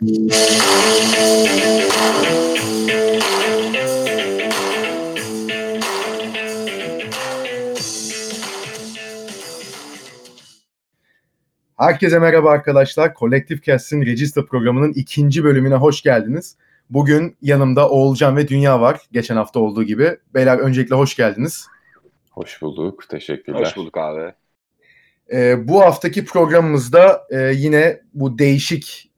Herkese merhaba arkadaşlar. Collective Cast'in Register programının ikinci bölümüne hoş geldiniz. Bugün yanımda Oğulcan ve Dünya var. Geçen hafta olduğu gibi. Beyler öncelikle hoş geldiniz. Hoş bulduk. Teşekkürler. Hoş bulduk abi. Ee, bu haftaki programımızda e, yine bu değişik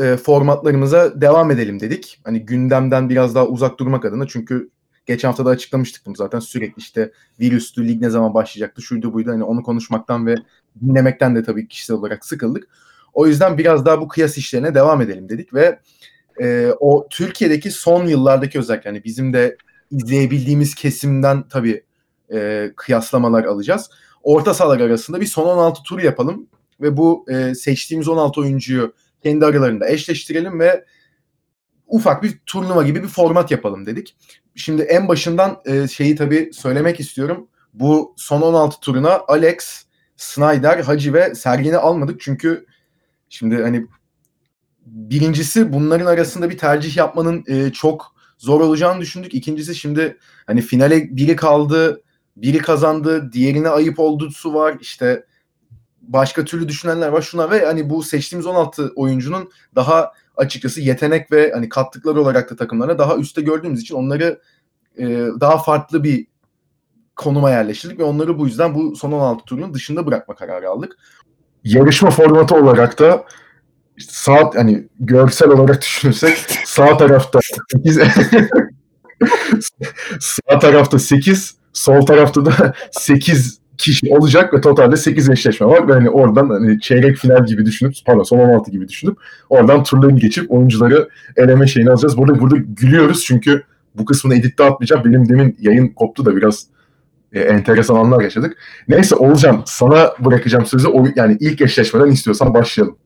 e, formatlarımıza devam edelim dedik. Hani gündemden biraz daha uzak durmak adına çünkü geçen hafta da açıklamıştık bunu zaten sürekli işte virüstü, lig ne zaman başlayacaktı, şuydu buydu hani onu konuşmaktan ve dinlemekten de tabii kişisel olarak sıkıldık. O yüzden biraz daha bu kıyas işlerine devam edelim dedik ve e, o Türkiye'deki son yıllardaki özellikle hani bizim de izleyebildiğimiz kesimden tabii e, kıyaslamalar alacağız. Orta sahalar arasında bir son 16 tur yapalım ve bu e, seçtiğimiz 16 oyuncuyu kendi aralarında eşleştirelim ve ufak bir turnuva gibi bir format yapalım dedik. Şimdi en başından e, şeyi tabii söylemek istiyorum. Bu son 16 turuna Alex, Snyder, Hacı ve Sergen'i almadık çünkü şimdi hani birincisi bunların arasında bir tercih yapmanın e, çok zor olacağını düşündük. İkincisi şimdi hani finale biri kaldı, biri kazandı, diğerine ayıp olduğu var. İşte başka türlü düşünenler var şuna ve hani bu seçtiğimiz 16 oyuncunun daha açıkçası yetenek ve hani kattıkları olarak da takımlara daha üstte gördüğümüz için onları e, daha farklı bir konuma yerleştirdik ve onları bu yüzden bu son 16 turunun dışında bırakma kararı aldık. Yarışma formatı olarak da işte saat hani görsel olarak düşünürsek sağ tarafta 8 sağ tarafta 8 sol tarafta da 8 kişi olacak ve totalde 8 eşleşme var ve hani oradan hani çeyrek final gibi düşünüp pardon son 16 gibi düşünüp oradan turlarını geçip oyuncuları eleme şeyini alacağız. Burada burada gülüyoruz çünkü bu kısmını editte atmayacağım. Benim demin yayın koptu da biraz e, enteresan anlar yaşadık. Neyse Olcan sana bırakacağım sözü. O, yani ilk eşleşmeden istiyorsan başlayalım.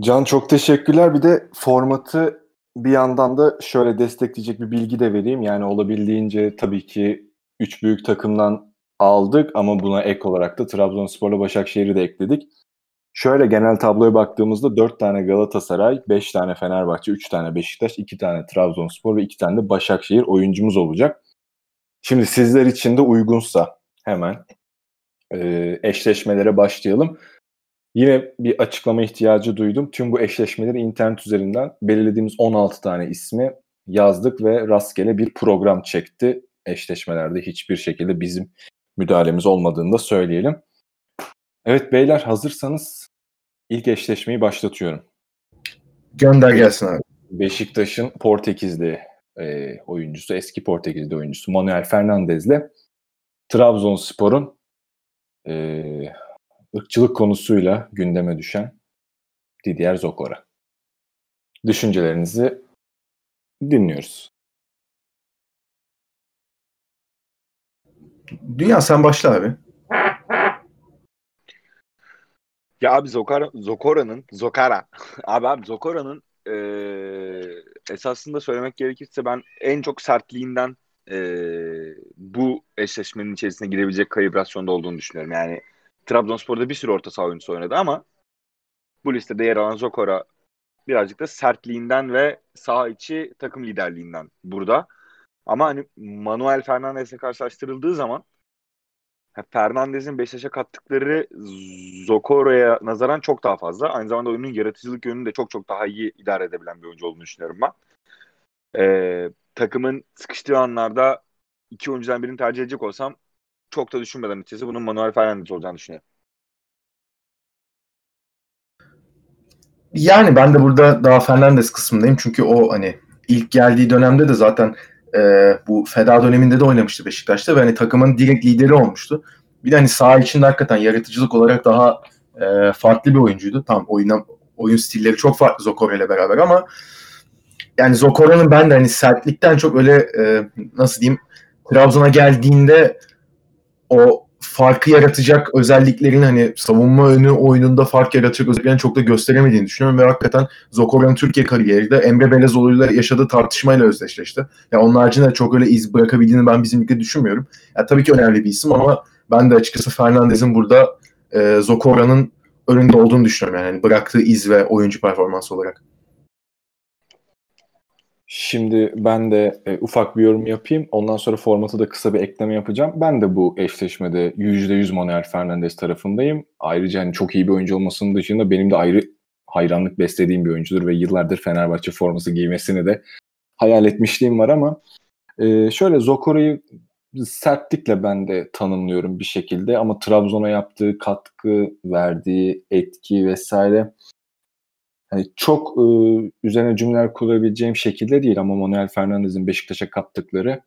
Can çok teşekkürler. Bir de formatı bir yandan da şöyle destekleyecek bir bilgi de vereyim. Yani olabildiğince tabii ki üç büyük takımdan aldık ama buna ek olarak da Trabzonspor'la Başakşehir'i de ekledik. Şöyle genel tabloya baktığımızda 4 tane Galatasaray, 5 tane Fenerbahçe, 3 tane Beşiktaş, 2 tane Trabzonspor ve 2 tane de Başakşehir oyuncumuz olacak. Şimdi sizler için de uygunsa hemen e, eşleşmelere başlayalım. Yine bir açıklama ihtiyacı duydum. Tüm bu eşleşmeleri internet üzerinden belirlediğimiz 16 tane ismi yazdık ve rastgele bir program çekti. Eşleşmelerde hiçbir şekilde bizim müdahalemiz olmadığını da söyleyelim. Evet beyler hazırsanız ilk eşleşmeyi başlatıyorum. Gönder gelsin abi. Beşiktaş'ın Portekizli e, oyuncusu, eski Portekizli oyuncusu Manuel Fernandez'le Trabzonspor'un e, ırkçılık konusuyla gündeme düşen Didier Zokora. Düşüncelerinizi dinliyoruz. Dünya sen başla abi. Ya abi Zokara, Zokora'nın Zokara abi abi Zokora'nın e, esasında söylemek gerekirse ben en çok sertliğinden e, bu eşleşmenin içerisine girebilecek kalibrasyonda olduğunu düşünüyorum. Yani Trabzonspor'da bir sürü orta saha oyuncusu oynadı ama bu listede yer alan Zokora birazcık da sertliğinden ve saha içi takım liderliğinden burada. Ama hani Manuel Fernandez'le karşılaştırıldığı zaman Fernandez'in Beşiktaş'a kattıkları Zokoro'ya nazaran çok daha fazla. Aynı zamanda oyunun yaratıcılık yönünü de çok çok daha iyi idare edebilen bir oyuncu olduğunu düşünüyorum ben. Ee, takımın sıkıştığı anlarda iki oyuncudan birini tercih edecek olsam çok da düşünmeden açıkçası bunun Manuel Fernandez olacağını düşünüyorum. Yani ben de burada daha Fernandez kısmındayım. Çünkü o hani ilk geldiği dönemde de zaten e, bu feda döneminde de oynamıştı Beşiktaş'ta ve hani takımın direkt lideri olmuştu. Bir de hani saha içinde hakikaten yaratıcılık olarak daha e, farklı bir oyuncuydu. Tam oyundan oyun stilleri çok farklı Zokora ile beraber ama yani Zokora'nın ben de hani sertlikten çok öyle e, nasıl diyeyim Trabzon'a geldiğinde o farkı yaratacak özelliklerin hani savunma önü oyununda fark yaratacak özelliklerini çok da gösteremediğini düşünüyorum ve hakikaten Zokora'nın Türkiye kariyeri de Emre Belezoğlu'yla yaşadığı tartışmayla özdeşleşti. Ya yani onun haricinde çok öyle iz bırakabildiğini ben bizim ligde düşünmüyorum. Ya tabii ki önemli bir isim ama ben de açıkçası Fernandez'in burada e, Zokora'nın önünde olduğunu düşünüyorum yani bıraktığı iz ve oyuncu performansı olarak. Şimdi ben de e, ufak bir yorum yapayım. Ondan sonra formatı da kısa bir ekleme yapacağım. Ben de bu eşleşmede %100 Manuel Fernandez tarafındayım. Ayrıca hani çok iyi bir oyuncu olmasının dışında benim de ayrı hayranlık beslediğim bir oyuncudur ve yıllardır Fenerbahçe forması giymesini de hayal etmişliğim var ama e, şöyle Zokora'yı sertlikle ben de tanımlıyorum bir şekilde ama Trabzon'a yaptığı katkı, verdiği etki vesaire hani çok e, üzerine cümleler kurabileceğim şekilde değil ama Manuel Fernandez'in Beşiktaş'a kattıkları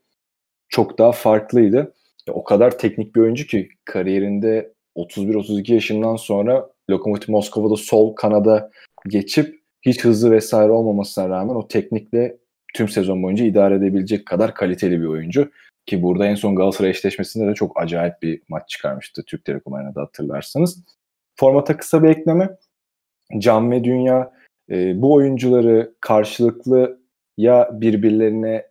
çok daha farklıydı. Ya, o kadar teknik bir oyuncu ki kariyerinde 31-32 yaşından sonra Lokomotiv Moskova'da sol kanada geçip hiç hızlı vesaire olmamasına rağmen o teknikle tüm sezon boyunca idare edebilecek kadar kaliteli bir oyuncu. Ki burada en son Galatasaray eşleşmesinde de çok acayip bir maç çıkarmıştı Türk Telekom Arena'da hatırlarsanız. Formata kısa bir ekleme. Can ve Dünya e, bu oyuncuları karşılıklı ya birbirlerine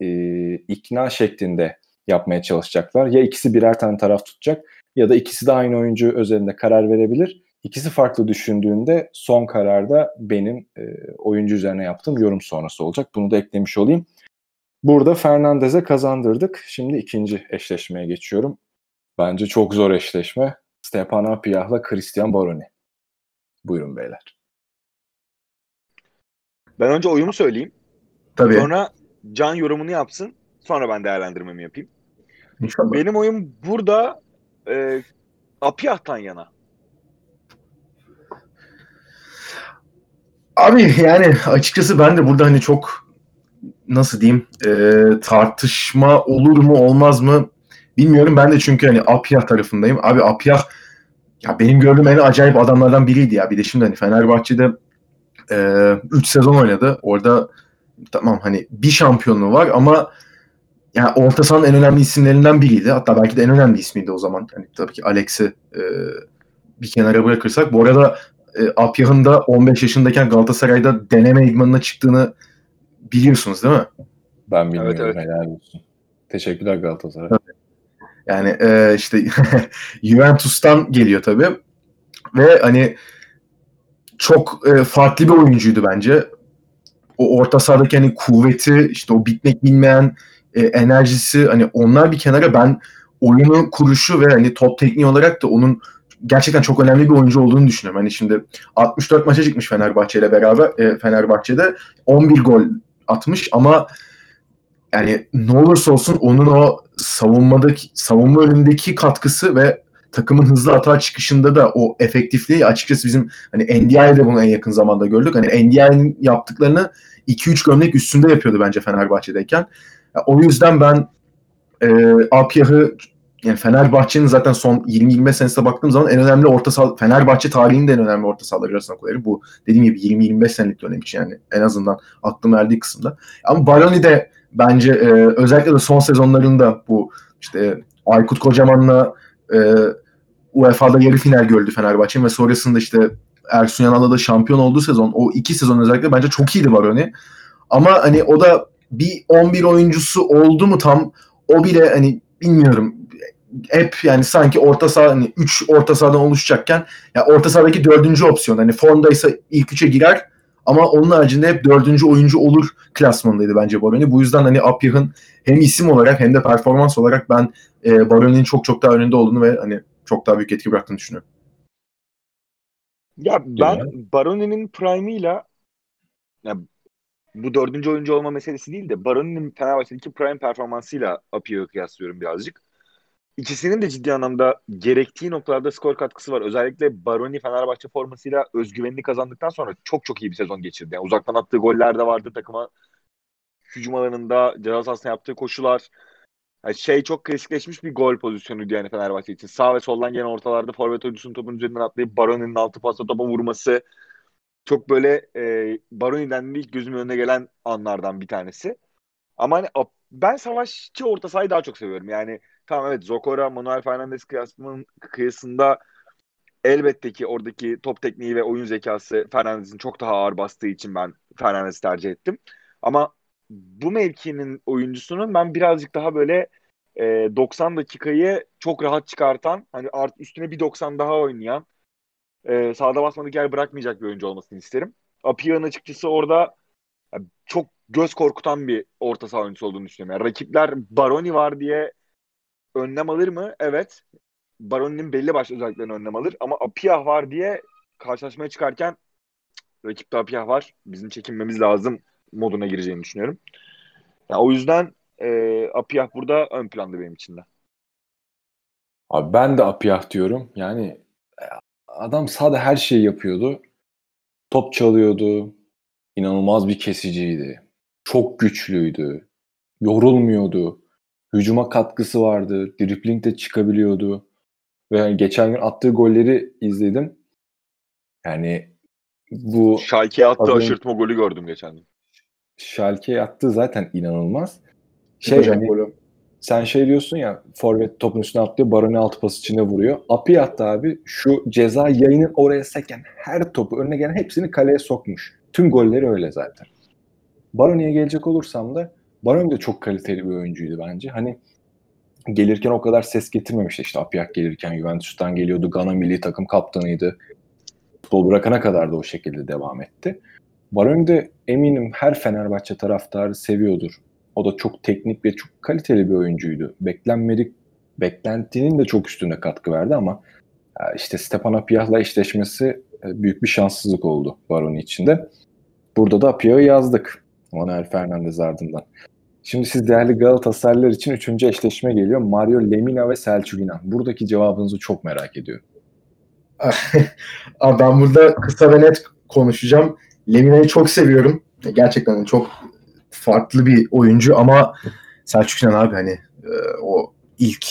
e, ikna şeklinde yapmaya çalışacaklar. Ya ikisi birer tane taraf tutacak ya da ikisi de aynı oyuncu özelinde karar verebilir. İkisi farklı düşündüğünde son kararda benim e, oyuncu üzerine yaptığım yorum sonrası olacak. Bunu da eklemiş olayım. Burada Fernandez'e kazandırdık. Şimdi ikinci eşleşmeye geçiyorum. Bence çok zor eşleşme. Stepan Apiyah'la Christian Baroni. Buyurun beyler. Ben önce oyumu söyleyeyim. Tabii. Sonra Can yorumunu yapsın. Sonra ben değerlendirmemi yapayım. İnşallah. Benim oyum burada e, Apiyah'tan yana. Abi yani açıkçası ben de burada hani çok nasıl diyeyim e, tartışma olur mu olmaz mı bilmiyorum. Ben de çünkü hani Apyah tarafındayım. Abi Apyah ya benim gördüğüm en acayip adamlardan biriydi ya. Bir de şimdi hani Fenerbahçe'de 3 e, sezon oynadı. Orada tamam hani bir şampiyonluğu var ama yani orta sahanın en önemli isimlerinden biriydi. Hatta belki de en önemli ismiydi o zaman. Hani tabii ki Alex'i e, bir kenara bırakırsak. Bu arada e, Apyah'ın da 15 yaşındayken Galatasaray'da deneme idmanına çıktığını biliyorsunuz değil mi? Ben bilmiyorum. Evet, evet. Helal olsun. Teşekkürler Galatasaray. Yani e, işte Juventus'tan geliyor tabii. Ve hani çok e, farklı bir oyuncuydu bence. O orta sahadaki hani kuvveti, işte o bitmek bilmeyen e, enerjisi hani onlar bir kenara ben oyunu kuruşu ve hani top tekniği olarak da onun gerçekten çok önemli bir oyuncu olduğunu düşünüyorum. Hani şimdi 64 maça çıkmış Fenerbahçe ile beraber e, Fenerbahçe'de 11 gol atmış ama yani ne olursa olsun onun o savunmadaki savunma önündeki katkısı ve takımın hızlı hata çıkışında da o efektifliği açıkçası bizim hani NDI'de bunu en yakın zamanda gördük. Hani NDI'nin yaptıklarını 2-3 gömlek üstünde yapıyordu bence Fenerbahçe'deyken. Yani o yüzden ben e, Apyah'ı yani Fenerbahçe'nin zaten son 20-25 senesine baktığım zaman en önemli orta saha Fenerbahçe tarihinde en önemli orta sahalar arasına koyarım. Bu dediğim gibi 20-25 senelik dönem için yani en azından aklım erdiği kısımda. Ama Baroni de bence e, özellikle de son sezonlarında bu işte Aykut Kocaman'la e, UEFA'da yarı final gördü Fenerbahçe ve sonrasında işte Ersun Yanal'la da şampiyon olduğu sezon o iki sezon özellikle bence çok iyiydi Baroni. Ama hani o da bir 11 oyuncusu oldu mu tam o bile hani bilmiyorum hep yani sanki orta saha hani 3 orta sahadan oluşacakken ya orta sahadaki dördüncü opsiyon hani formdaysa ilk üçe girer ama onun haricinde hep dördüncü oyuncu olur klasmanındaydı bence Baroni. Bu yüzden hani Apyah'ın hem isim olarak hem de performans olarak ben e, Baroni'nin çok çok daha önünde olduğunu ve hani çok daha büyük etki bıraktığını düşünüyorum. Ya ben Baroni'nin prime'ıyla ya bu dördüncü oyuncu olma meselesi değil de Baroni'nin Fenerbahçe'deki prime performansıyla Apyah'ı kıyaslıyorum birazcık. İkisinin de ciddi anlamda gerektiği noktalarda skor katkısı var. Özellikle Baroni Fenerbahçe formasıyla özgüvenini kazandıktan sonra çok çok iyi bir sezon geçirdi. Yani uzaktan attığı goller de vardı takıma. Hücum alanında ceza sahasına yaptığı koşular. Yani şey çok klasikleşmiş bir gol pozisyonuydu yani Fenerbahçe için. Sağ ve soldan gene ortalarda forvet oyuncusunun topun üzerinden atlayıp Baroni'nin altı pasla topa vurması. Çok böyle e, Baroni'den ilk gözümün önüne gelen anlardan bir tanesi. Ama hani ben savaşçı orta sahayı daha çok seviyorum. Yani tamam evet Zokora, Manuel Fernandez kıyasının kıyasında elbette ki oradaki top tekniği ve oyun zekası Fernandez'in çok daha ağır bastığı için ben Fernandez'i tercih ettim. Ama bu mevkinin oyuncusunun ben birazcık daha böyle e, 90 dakikayı çok rahat çıkartan hani art üstüne bir 90 daha oynayan e, sağda basmadık yer bırakmayacak bir oyuncu olmasını isterim. Apiya'nın açıkçası orada çok göz korkutan bir orta saha oyuncusu olduğunu düşünüyorum. Yani rakipler Baroni var diye önlem alır mı? Evet. Baroni'nin belli başlı özelliklerini önlem alır. Ama Apiyah var diye karşılaşmaya çıkarken rakipte Apiyah var. Bizim çekinmemiz lazım moduna gireceğini düşünüyorum. Yani o yüzden e, Apiyah burada ön planda benim için de. Abi ben de Apiyah diyorum. Yani e, adam sahada her şeyi yapıyordu. Top çalıyordu. İnanılmaz bir kesiciydi. Çok güçlüydü. Yorulmuyordu. Hücuma katkısı vardı. Dribling de çıkabiliyordu. Ve geçen gün attığı golleri izledim. Yani bu Schalke'ye attığı önce- aşırtma golü gördüm geçen gün. Schalke'ye attığı zaten inanılmaz. Şey hani golü. sen şey diyorsun ya forvet topun üstüne atlıyor Baroni altı pas içine vuruyor. Api attı abi şu ceza yayının oraya seken her topu önüne gelen hepsini kaleye sokmuş. Tüm golleri öyle zaten. Baroni'ye gelecek olursam da Baroni de çok kaliteli bir oyuncuydu bence. Hani gelirken o kadar ses getirmemişti. İşte Apiyak gelirken Juventus'tan geliyordu. Gana milli takım kaptanıydı. Futbol bırakana kadar da o şekilde devam etti. Baroni de eminim her Fenerbahçe taraftarı seviyordur. O da çok teknik ve çok kaliteli bir oyuncuydu. Beklenmedik, beklentinin de çok üstünde katkı verdi ama e, işte Stepan Apiyah'la eşleşmesi e, büyük bir şanssızlık oldu Baroni için de. Burada da Apiyah'ı yazdık. Manuel Fernandez ardından. Şimdi siz değerli Galatasaraylılar için üçüncü eşleşme geliyor. Mario Lemina ve Selçuk İnan. Buradaki cevabınızı çok merak ediyorum. Abi ben burada kısa ve net konuşacağım. Lemina'yı çok seviyorum. Gerçekten çok farklı bir oyuncu ama Selçuk İnan abi hani e, o ilk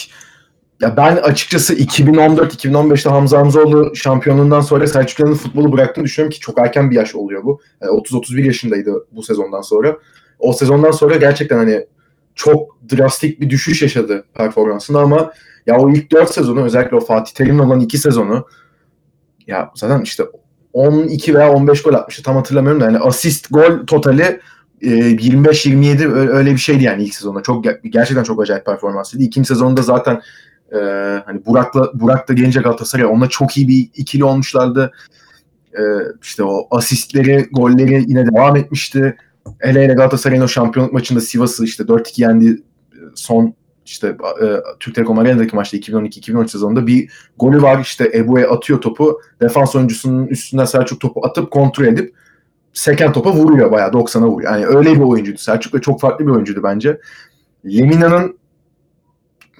ya ben açıkçası 2014-2015'te Hamza Hamzoğlu şampiyonluğundan sonra Selçuk İnan'ın futbolu bıraktığını düşünüyorum ki çok erken bir yaş oluyor bu. Yani 30-31 yaşındaydı bu sezondan sonra. O sezondan sonra gerçekten hani çok drastik bir düşüş yaşadı performansında ama ya o ilk 4 sezonu özellikle o Fatih Terim'le olan 2 sezonu ya zaten işte 12 veya 15 gol atmıştı tam hatırlamıyorum da yani asist gol totali e, 25-27 ö- öyle bir şeydi yani ilk sezonda. Çok ger- gerçekten çok acayip performansıydı. İkinci sezonda zaten e, hani Burak'la Burak da gelince Galatasaray onunla çok iyi bir ikili olmuşlardı. E, işte o asistleri, golleri yine devam etmişti. Hele hele Galatasaray'ın o şampiyonluk maçında Sivas'ı işte 4-2 yendi son işte e, Türk Telekom Arena'daki maçta 2012-2013 sezonunda bir golü var işte Ebu'ya atıyor topu defans oyuncusunun üstünden Selçuk topu atıp kontrol edip seken topa vuruyor bayağı 90'a vuruyor. Yani öyle bir oyuncuydu. Selçuk da çok farklı bir oyuncuydu bence. Lemina'nın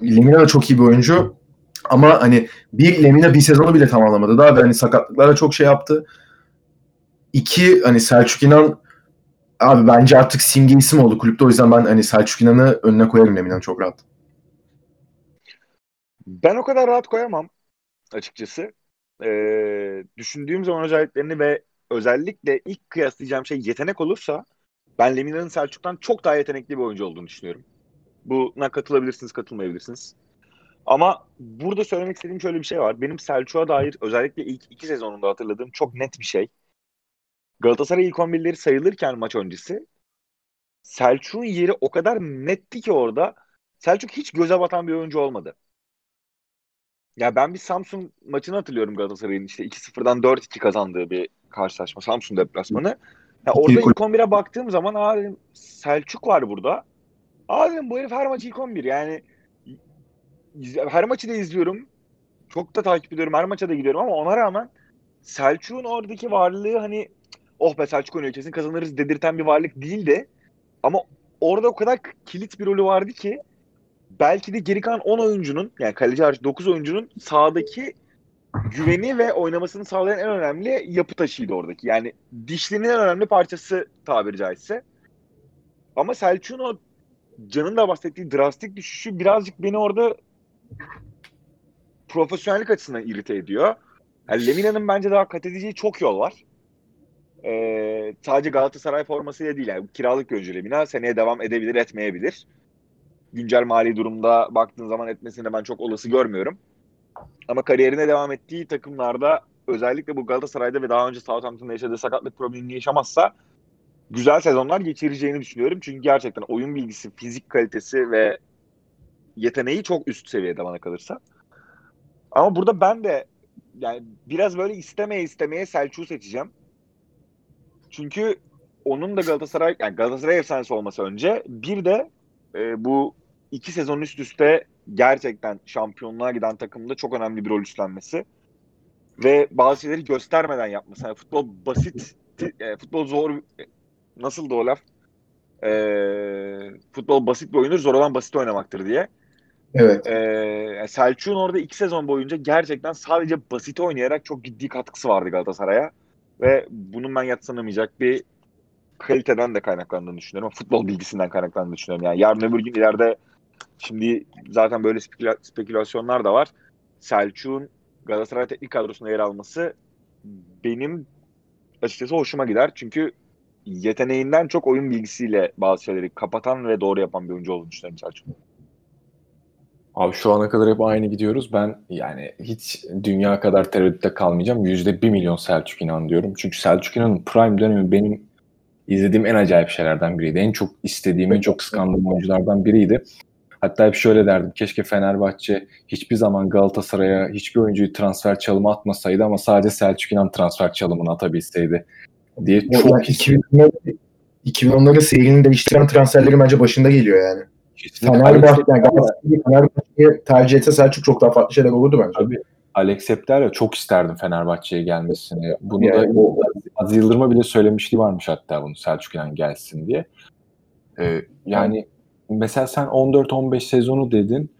Lemina da çok iyi bir oyuncu ama hani bir Lemina bir sezonu bile tamamlamadı daha ve hani sakatlıklara çok şey yaptı. İki hani Selçuk İnan abi bence artık simge isim oldu kulüpte o yüzden ben hani Selçuk İnan'ı önüne koyarım Lemina'nın çok rahat. Ben o kadar rahat koyamam açıkçası. Ee, düşündüğüm zaman özelliklerini ve özellikle ilk kıyaslayacağım şey yetenek olursa ben Lemina'nın Selçuk'tan çok daha yetenekli bir oyuncu olduğunu düşünüyorum. Buna katılabilirsiniz, katılmayabilirsiniz. Ama burada söylemek istediğim şöyle bir şey var. Benim Selçuk'a dair özellikle ilk iki sezonunda hatırladığım çok net bir şey. Galatasaray ilk 11'leri sayılırken maç öncesi Selçuk'un yeri o kadar netti ki orada Selçuk hiç göze batan bir oyuncu olmadı. Ya ben bir Samsun maçını hatırlıyorum Galatasaray'ın işte 2-0'dan 4-2 kazandığı bir karşılaşma. Samsun deplasmanı. Ya orada ilk 11'e baktığım zaman dedim, Selçuk var burada. Dedim, bu herif her maç ilk 11 yani her maçı da izliyorum. Çok da takip ediyorum. Her maça da gidiyorum ama ona rağmen Selçuk'un oradaki varlığı hani oh be Selçuk oynuyor kesin kazanırız dedirten bir varlık değildi. Ama orada o kadar kilit bir rolü vardı ki belki de geri kalan 10 oyuncunun yani kaleci hariç 9 oyuncunun sahadaki güveni ve oynamasını sağlayan en önemli yapı taşıydı oradaki. Yani dişlinin en önemli parçası tabiri caizse. Ama Selçuk'un o Can'ın da bahsettiği drastik düşüşü birazcık beni orada profesyonellik açısından irite ediyor. Yani Lemina'nın bence daha kat edeceği çok yol var. Ee, sadece Galatasaray formasıyla değil. Yani kiralık oyuncu Lemina. Seneye devam edebilir, etmeyebilir. Güncel mali durumda baktığın zaman etmesini ben çok olası görmüyorum. Ama kariyerine devam ettiği takımlarda özellikle bu Galatasaray'da ve daha önce Southampton'da yaşadığı sakatlık problemini yaşamazsa güzel sezonlar geçireceğini düşünüyorum. Çünkü gerçekten oyun bilgisi, fizik kalitesi ve yeteneği çok üst seviyede bana kalırsa. Ama burada ben de yani biraz böyle istemeye istemeye Selçuk'u seçeceğim. Çünkü onun da Galatasaray yani Galatasaray efsanesi olması önce bir de e, bu iki sezon üst üste gerçekten şampiyonluğa giden takımda çok önemli bir rol üstlenmesi ve bazı şeyleri göstermeden yapması. Yani futbol basit, e, futbol zor nasıl da o laf? E, futbol basit bir oyundur, zor olan basit oynamaktır diye. Evet. E, Selçuk'un orada iki sezon boyunca gerçekten sadece basit oynayarak çok ciddi katkısı vardı Galatasaray'a. Ve bunun ben yatsanamayacak bir kaliteden de kaynaklandığını düşünüyorum. Futbol bilgisinden kaynaklandığını düşünüyorum. Yani yarın öbür gün ileride şimdi zaten böyle speküla- spekülasyonlar da var. Selçuk'un Galatasaray teknik kadrosunda yer alması benim açıkçası hoşuma gider. Çünkü yeteneğinden çok oyun bilgisiyle bazı şeyleri kapatan ve doğru yapan bir oyuncu olduğunu düşünüyorum Selçuk. Abi şu ana kadar hep aynı gidiyoruz. Ben yani hiç dünya kadar tereddütte kalmayacağım. Yüzde bir milyon Selçuk İnan diyorum. Çünkü Selçuk İnan'ın prime dönemi benim izlediğim en acayip şeylerden biriydi. En çok istediğim, en çok skandal oyunculardan biriydi. Hatta hep şöyle derdim. Keşke Fenerbahçe hiçbir zaman Galatasaray'a hiçbir oyuncuyu transfer çalımı atmasaydı ama sadece Selçuk İnan transfer çalımını atabilseydi diye çok Çok 2010'ların 2010'ların seyrini değiştiren transferleri bence başında geliyor yani. Fenerbahçe, yani Galatasaray'ı Fenerbahçe'yi tercih etse Selçuk çok daha farklı şeyler olurdu bence. Abi Alex Hepter'le çok isterdim Fenerbahçe'ye gelmesini. Bunu Yani da o- Aziz Yıldırım'a bile söylemişliği varmış hatta bunu Selçuk İnan gelsin diye. Ee, yani mesela sen 14-15 sezonu dedin.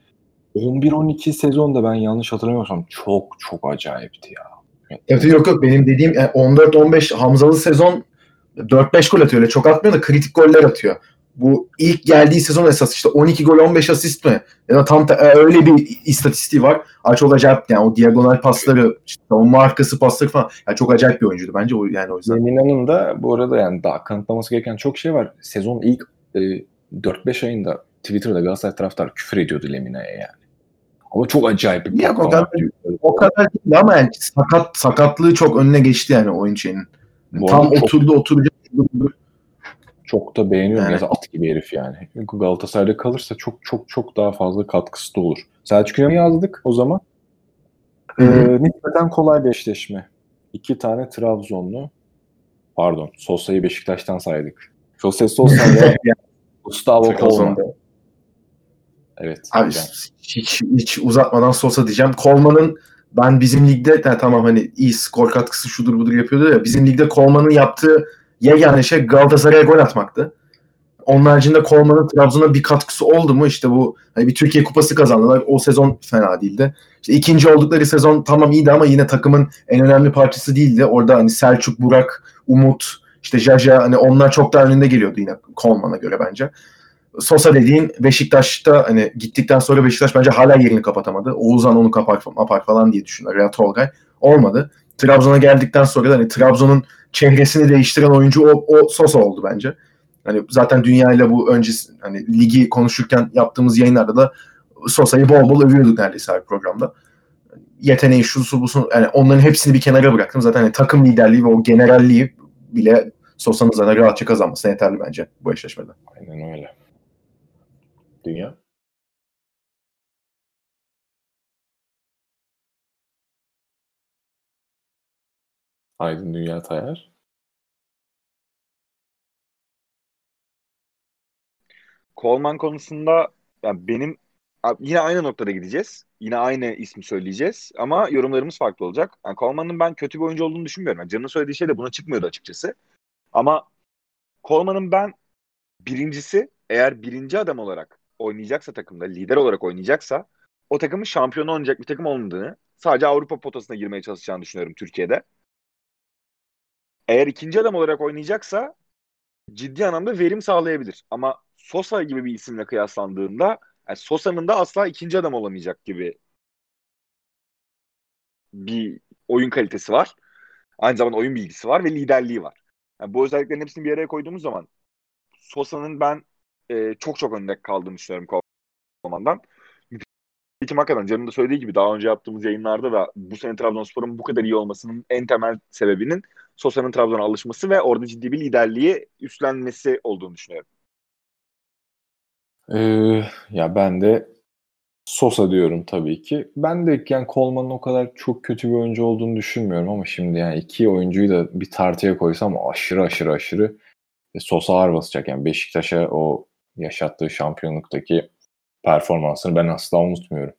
11-12 sezonda ben yanlış hatırlamıyorsam çok çok acayipti ya. Evet yok yok benim dediğim yani 14-15 Hamzalı sezon 4-5 gol atıyor. Öyle çok atmıyor da kritik goller atıyor. Bu ilk geldiği sezon esas işte 12 gol 15 asist mi? Ya da tam da- e, öyle bir istatistiği var. Ay çok acayip yani o diagonal pasları, işte savunma arkası pasları falan. Yani çok acayip bir oyuncuydu bence o yani o yüzden. Lemina'nın da bu arada yani daha kanıtlaması gereken çok şey var. Sezon ilk e, 4-5 ayında Twitter'da Galatasaray taraftarı küfür ediyordu Lemina'ya yani. Ama çok acayip bir Ya, o kadar- O kadar değil ama yani sakat sakatlığı çok önüne geçti yani oyun şeyinin. Bu Tam çok- oturdu oturacak. Çok da beğeniyorum. Evet. Ya at gibi herif yani. Galatasaray'da kalırsa çok çok çok daha fazla katkısı da olur. Selçuk İnan'ı yazdık o zaman. Ee, nispeten kolay bir eşleşme. İki tane Trabzonlu. Pardon. Sosa'yı Beşiktaş'tan saydık. Jose Sosa ve Gustavo Colman. Evet. Abi hiç, hiç uzatmadan Sosa diyeceğim. Coleman'ın ben bizim ligde de tamam hani iyi skor katkısı şudur budur yapıyordu ya bizim ligde Coleman'ın yaptığı yegane şey Galatasaray'a gol atmaktı. Onun haricinde Coleman'ın Trabzon'a bir katkısı oldu mu işte bu hani bir Türkiye Kupası kazandılar. O sezon fena değildi. İşte ikinci oldukları sezon tamam iyiydi ama yine takımın en önemli parçası değildi. Orada hani Selçuk, Burak, Umut, işte Jaja hani onlar çok daha önünde geliyordu yine Coleman'a göre bence. Sosa dediğin Beşiktaş'ta hani gittikten sonra Beşiktaş bence hala yerini kapatamadı. Oğuzhan onu kapar, kapar falan diye düşünüyorlar ya Tolgay. Olmadı. Trabzon'a geldikten sonra da hani Trabzon'un çehresini değiştiren oyuncu o, o Sosa oldu bence. Hani zaten dünya ile bu öncesi hani ligi konuşurken yaptığımız yayınlarda da Sosa'yı bol bol övüyorduk neredeyse her programda. Yeteneği, şusu busu yani onların hepsini bir kenara bıraktım. Zaten hani takım liderliği ve o generalliği bile Sosa'nın zaten rahatça kazanmasına yeterli bence bu eşleşmede. Aynen öyle. Dünya. Aydın Dünya Tayar. Coleman konusunda yani benim yine aynı noktada gideceğiz. Yine aynı ismi söyleyeceğiz ama yorumlarımız farklı olacak. Yani Coleman'ın ben kötü bir oyuncu olduğunu düşünmüyorum. Yani Can'ın söylediği şey de buna çıkmıyordu açıkçası. Ama Coleman'ın ben birincisi eğer birinci adam olarak oynayacaksa takımda, lider olarak oynayacaksa o takımın şampiyonu oynayacak bir takım olmadığını, sadece Avrupa potasına girmeye çalışacağını düşünüyorum Türkiye'de. Eğer ikinci adam olarak oynayacaksa ciddi anlamda verim sağlayabilir. Ama Sosa gibi bir isimle kıyaslandığında yani Sosa'nın da asla ikinci adam olamayacak gibi bir oyun kalitesi var. Aynı zamanda oyun bilgisi var ve liderliği var. Yani bu özelliklerin hepsini bir araya koyduğumuz zaman Sosa'nın ben e, çok çok önde kaldığını düşünüyorum Coleman'dan. Nitekim hakikaten Can'ın da söylediği gibi daha önce yaptığımız yayınlarda da bu sene Trabzonspor'un bu kadar iyi olmasının en temel sebebinin Sosa'nın Trabzon'a alışması ve orada ciddi bir liderliği üstlenmesi olduğunu düşünüyorum. Ee, ya ben de Sosa diyorum tabii ki. Ben de yani Coleman'ın o kadar çok kötü bir oyuncu olduğunu düşünmüyorum ama şimdi yani iki oyuncuyu da bir tartıya koysam aşırı aşırı aşırı Sosa ağır basacak. Yani Beşiktaş'a o yaşattığı şampiyonluktaki performansını ben asla unutmuyorum.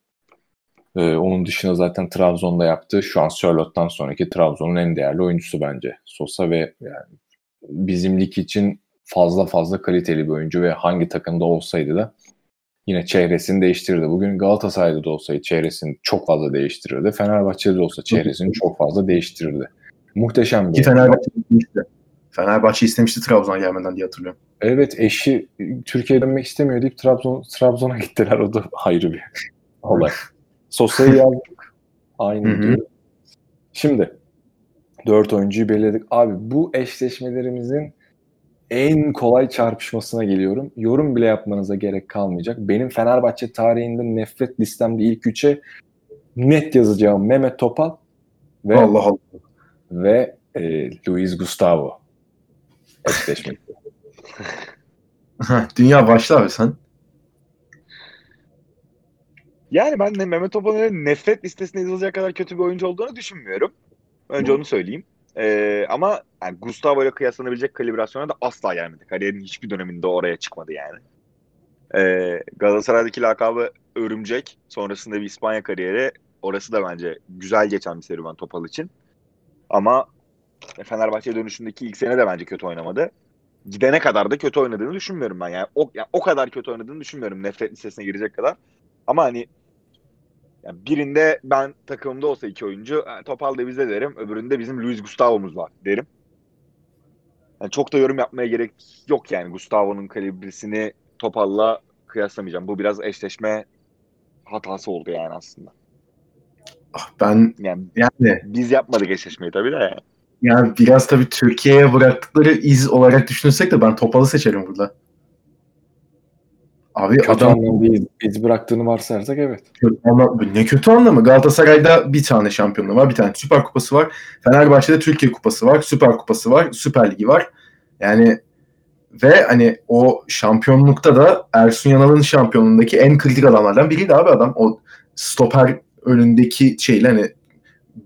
Ee, onun dışında zaten Trabzon'da yaptığı şu an Sörlot'tan sonraki Trabzon'un en değerli oyuncusu bence. Sosa ve yani bizim lig için fazla fazla kaliteli bir oyuncu ve hangi takımda olsaydı da yine çehresini değiştirirdi. Bugün Galatasaray'da da olsaydı çehresini çok fazla değiştirirdi. Fenerbahçe'de de olsa çehresini çok fazla değiştirirdi. Muhteşem bir Ki Fenerbahçe istemişti. Fenerbahçe istemişti Trabzon'a gelmeden diye hatırlıyorum. Evet eşi Türkiye'ye dönmek istemiyor deyip Trabzon, Trabzon'a gittiler. O da ayrı bir olay. Sosa'yı yazdık. Aynı diyor. Şimdi dört oyuncuyu belirledik. Abi bu eşleşmelerimizin en kolay çarpışmasına geliyorum. Yorum bile yapmanıza gerek kalmayacak. Benim Fenerbahçe tarihinde nefret listemde ilk üçe net yazacağım Mehmet Topal ve Allah Allah. ve e, Luis Gustavo eşleşmesi. Dünya başla abi sen. Yani ben de Mehmet Topal'ın nefret listesine yazılacak kadar kötü bir oyuncu olduğunu düşünmüyorum. Önce onu söyleyeyim. Ee, ama yani Gustavo ile kıyaslanabilecek kalibrasyona da asla gelmedi. Kariyerin hiçbir döneminde oraya çıkmadı yani. Ee, Galatasaray'daki lakabı Örümcek. Sonrasında bir İspanya kariyeri. Orası da bence güzel geçen bir serüven Topal için. Ama Fenerbahçe dönüşündeki ilk sene de bence kötü oynamadı. Gidene kadar da kötü oynadığını düşünmüyorum ben. Yani o, yani o kadar kötü oynadığını düşünmüyorum nefret listesine girecek kadar. Ama hani yani birinde ben takımımda olsa iki oyuncu "Ha, Topal da bizde derim. Öbüründe bizim Luis Gustavo'muz var derim. Yani çok da yorum yapmaya gerek yok yani. Gustavo'nun kalibresini Topal'la kıyaslamayacağım. Bu biraz eşleşme hatası oldu yani aslında. Ah, Ben Yani yani biz yapmadık eşleşmeyi tabii de yani. Yani biraz tabii Türkiye'ye bıraktıkları iz olarak düşünürsek de ben Topal'ı seçerim burada. Abi Kötü adam anlamda iz, bıraktığını varsayarsak evet. anlam- ne kötü anlamı. Galatasaray'da bir tane şampiyonluğu var. Bir tane Süper Kupası var. Fenerbahçe'de Türkiye Kupası var. Süper Kupası var. Süper Ligi var. Yani ve hani o şampiyonlukta da Ersun Yanal'ın şampiyonluğundaki en kritik adamlardan biriydi abi adam. O stoper önündeki şeyle hani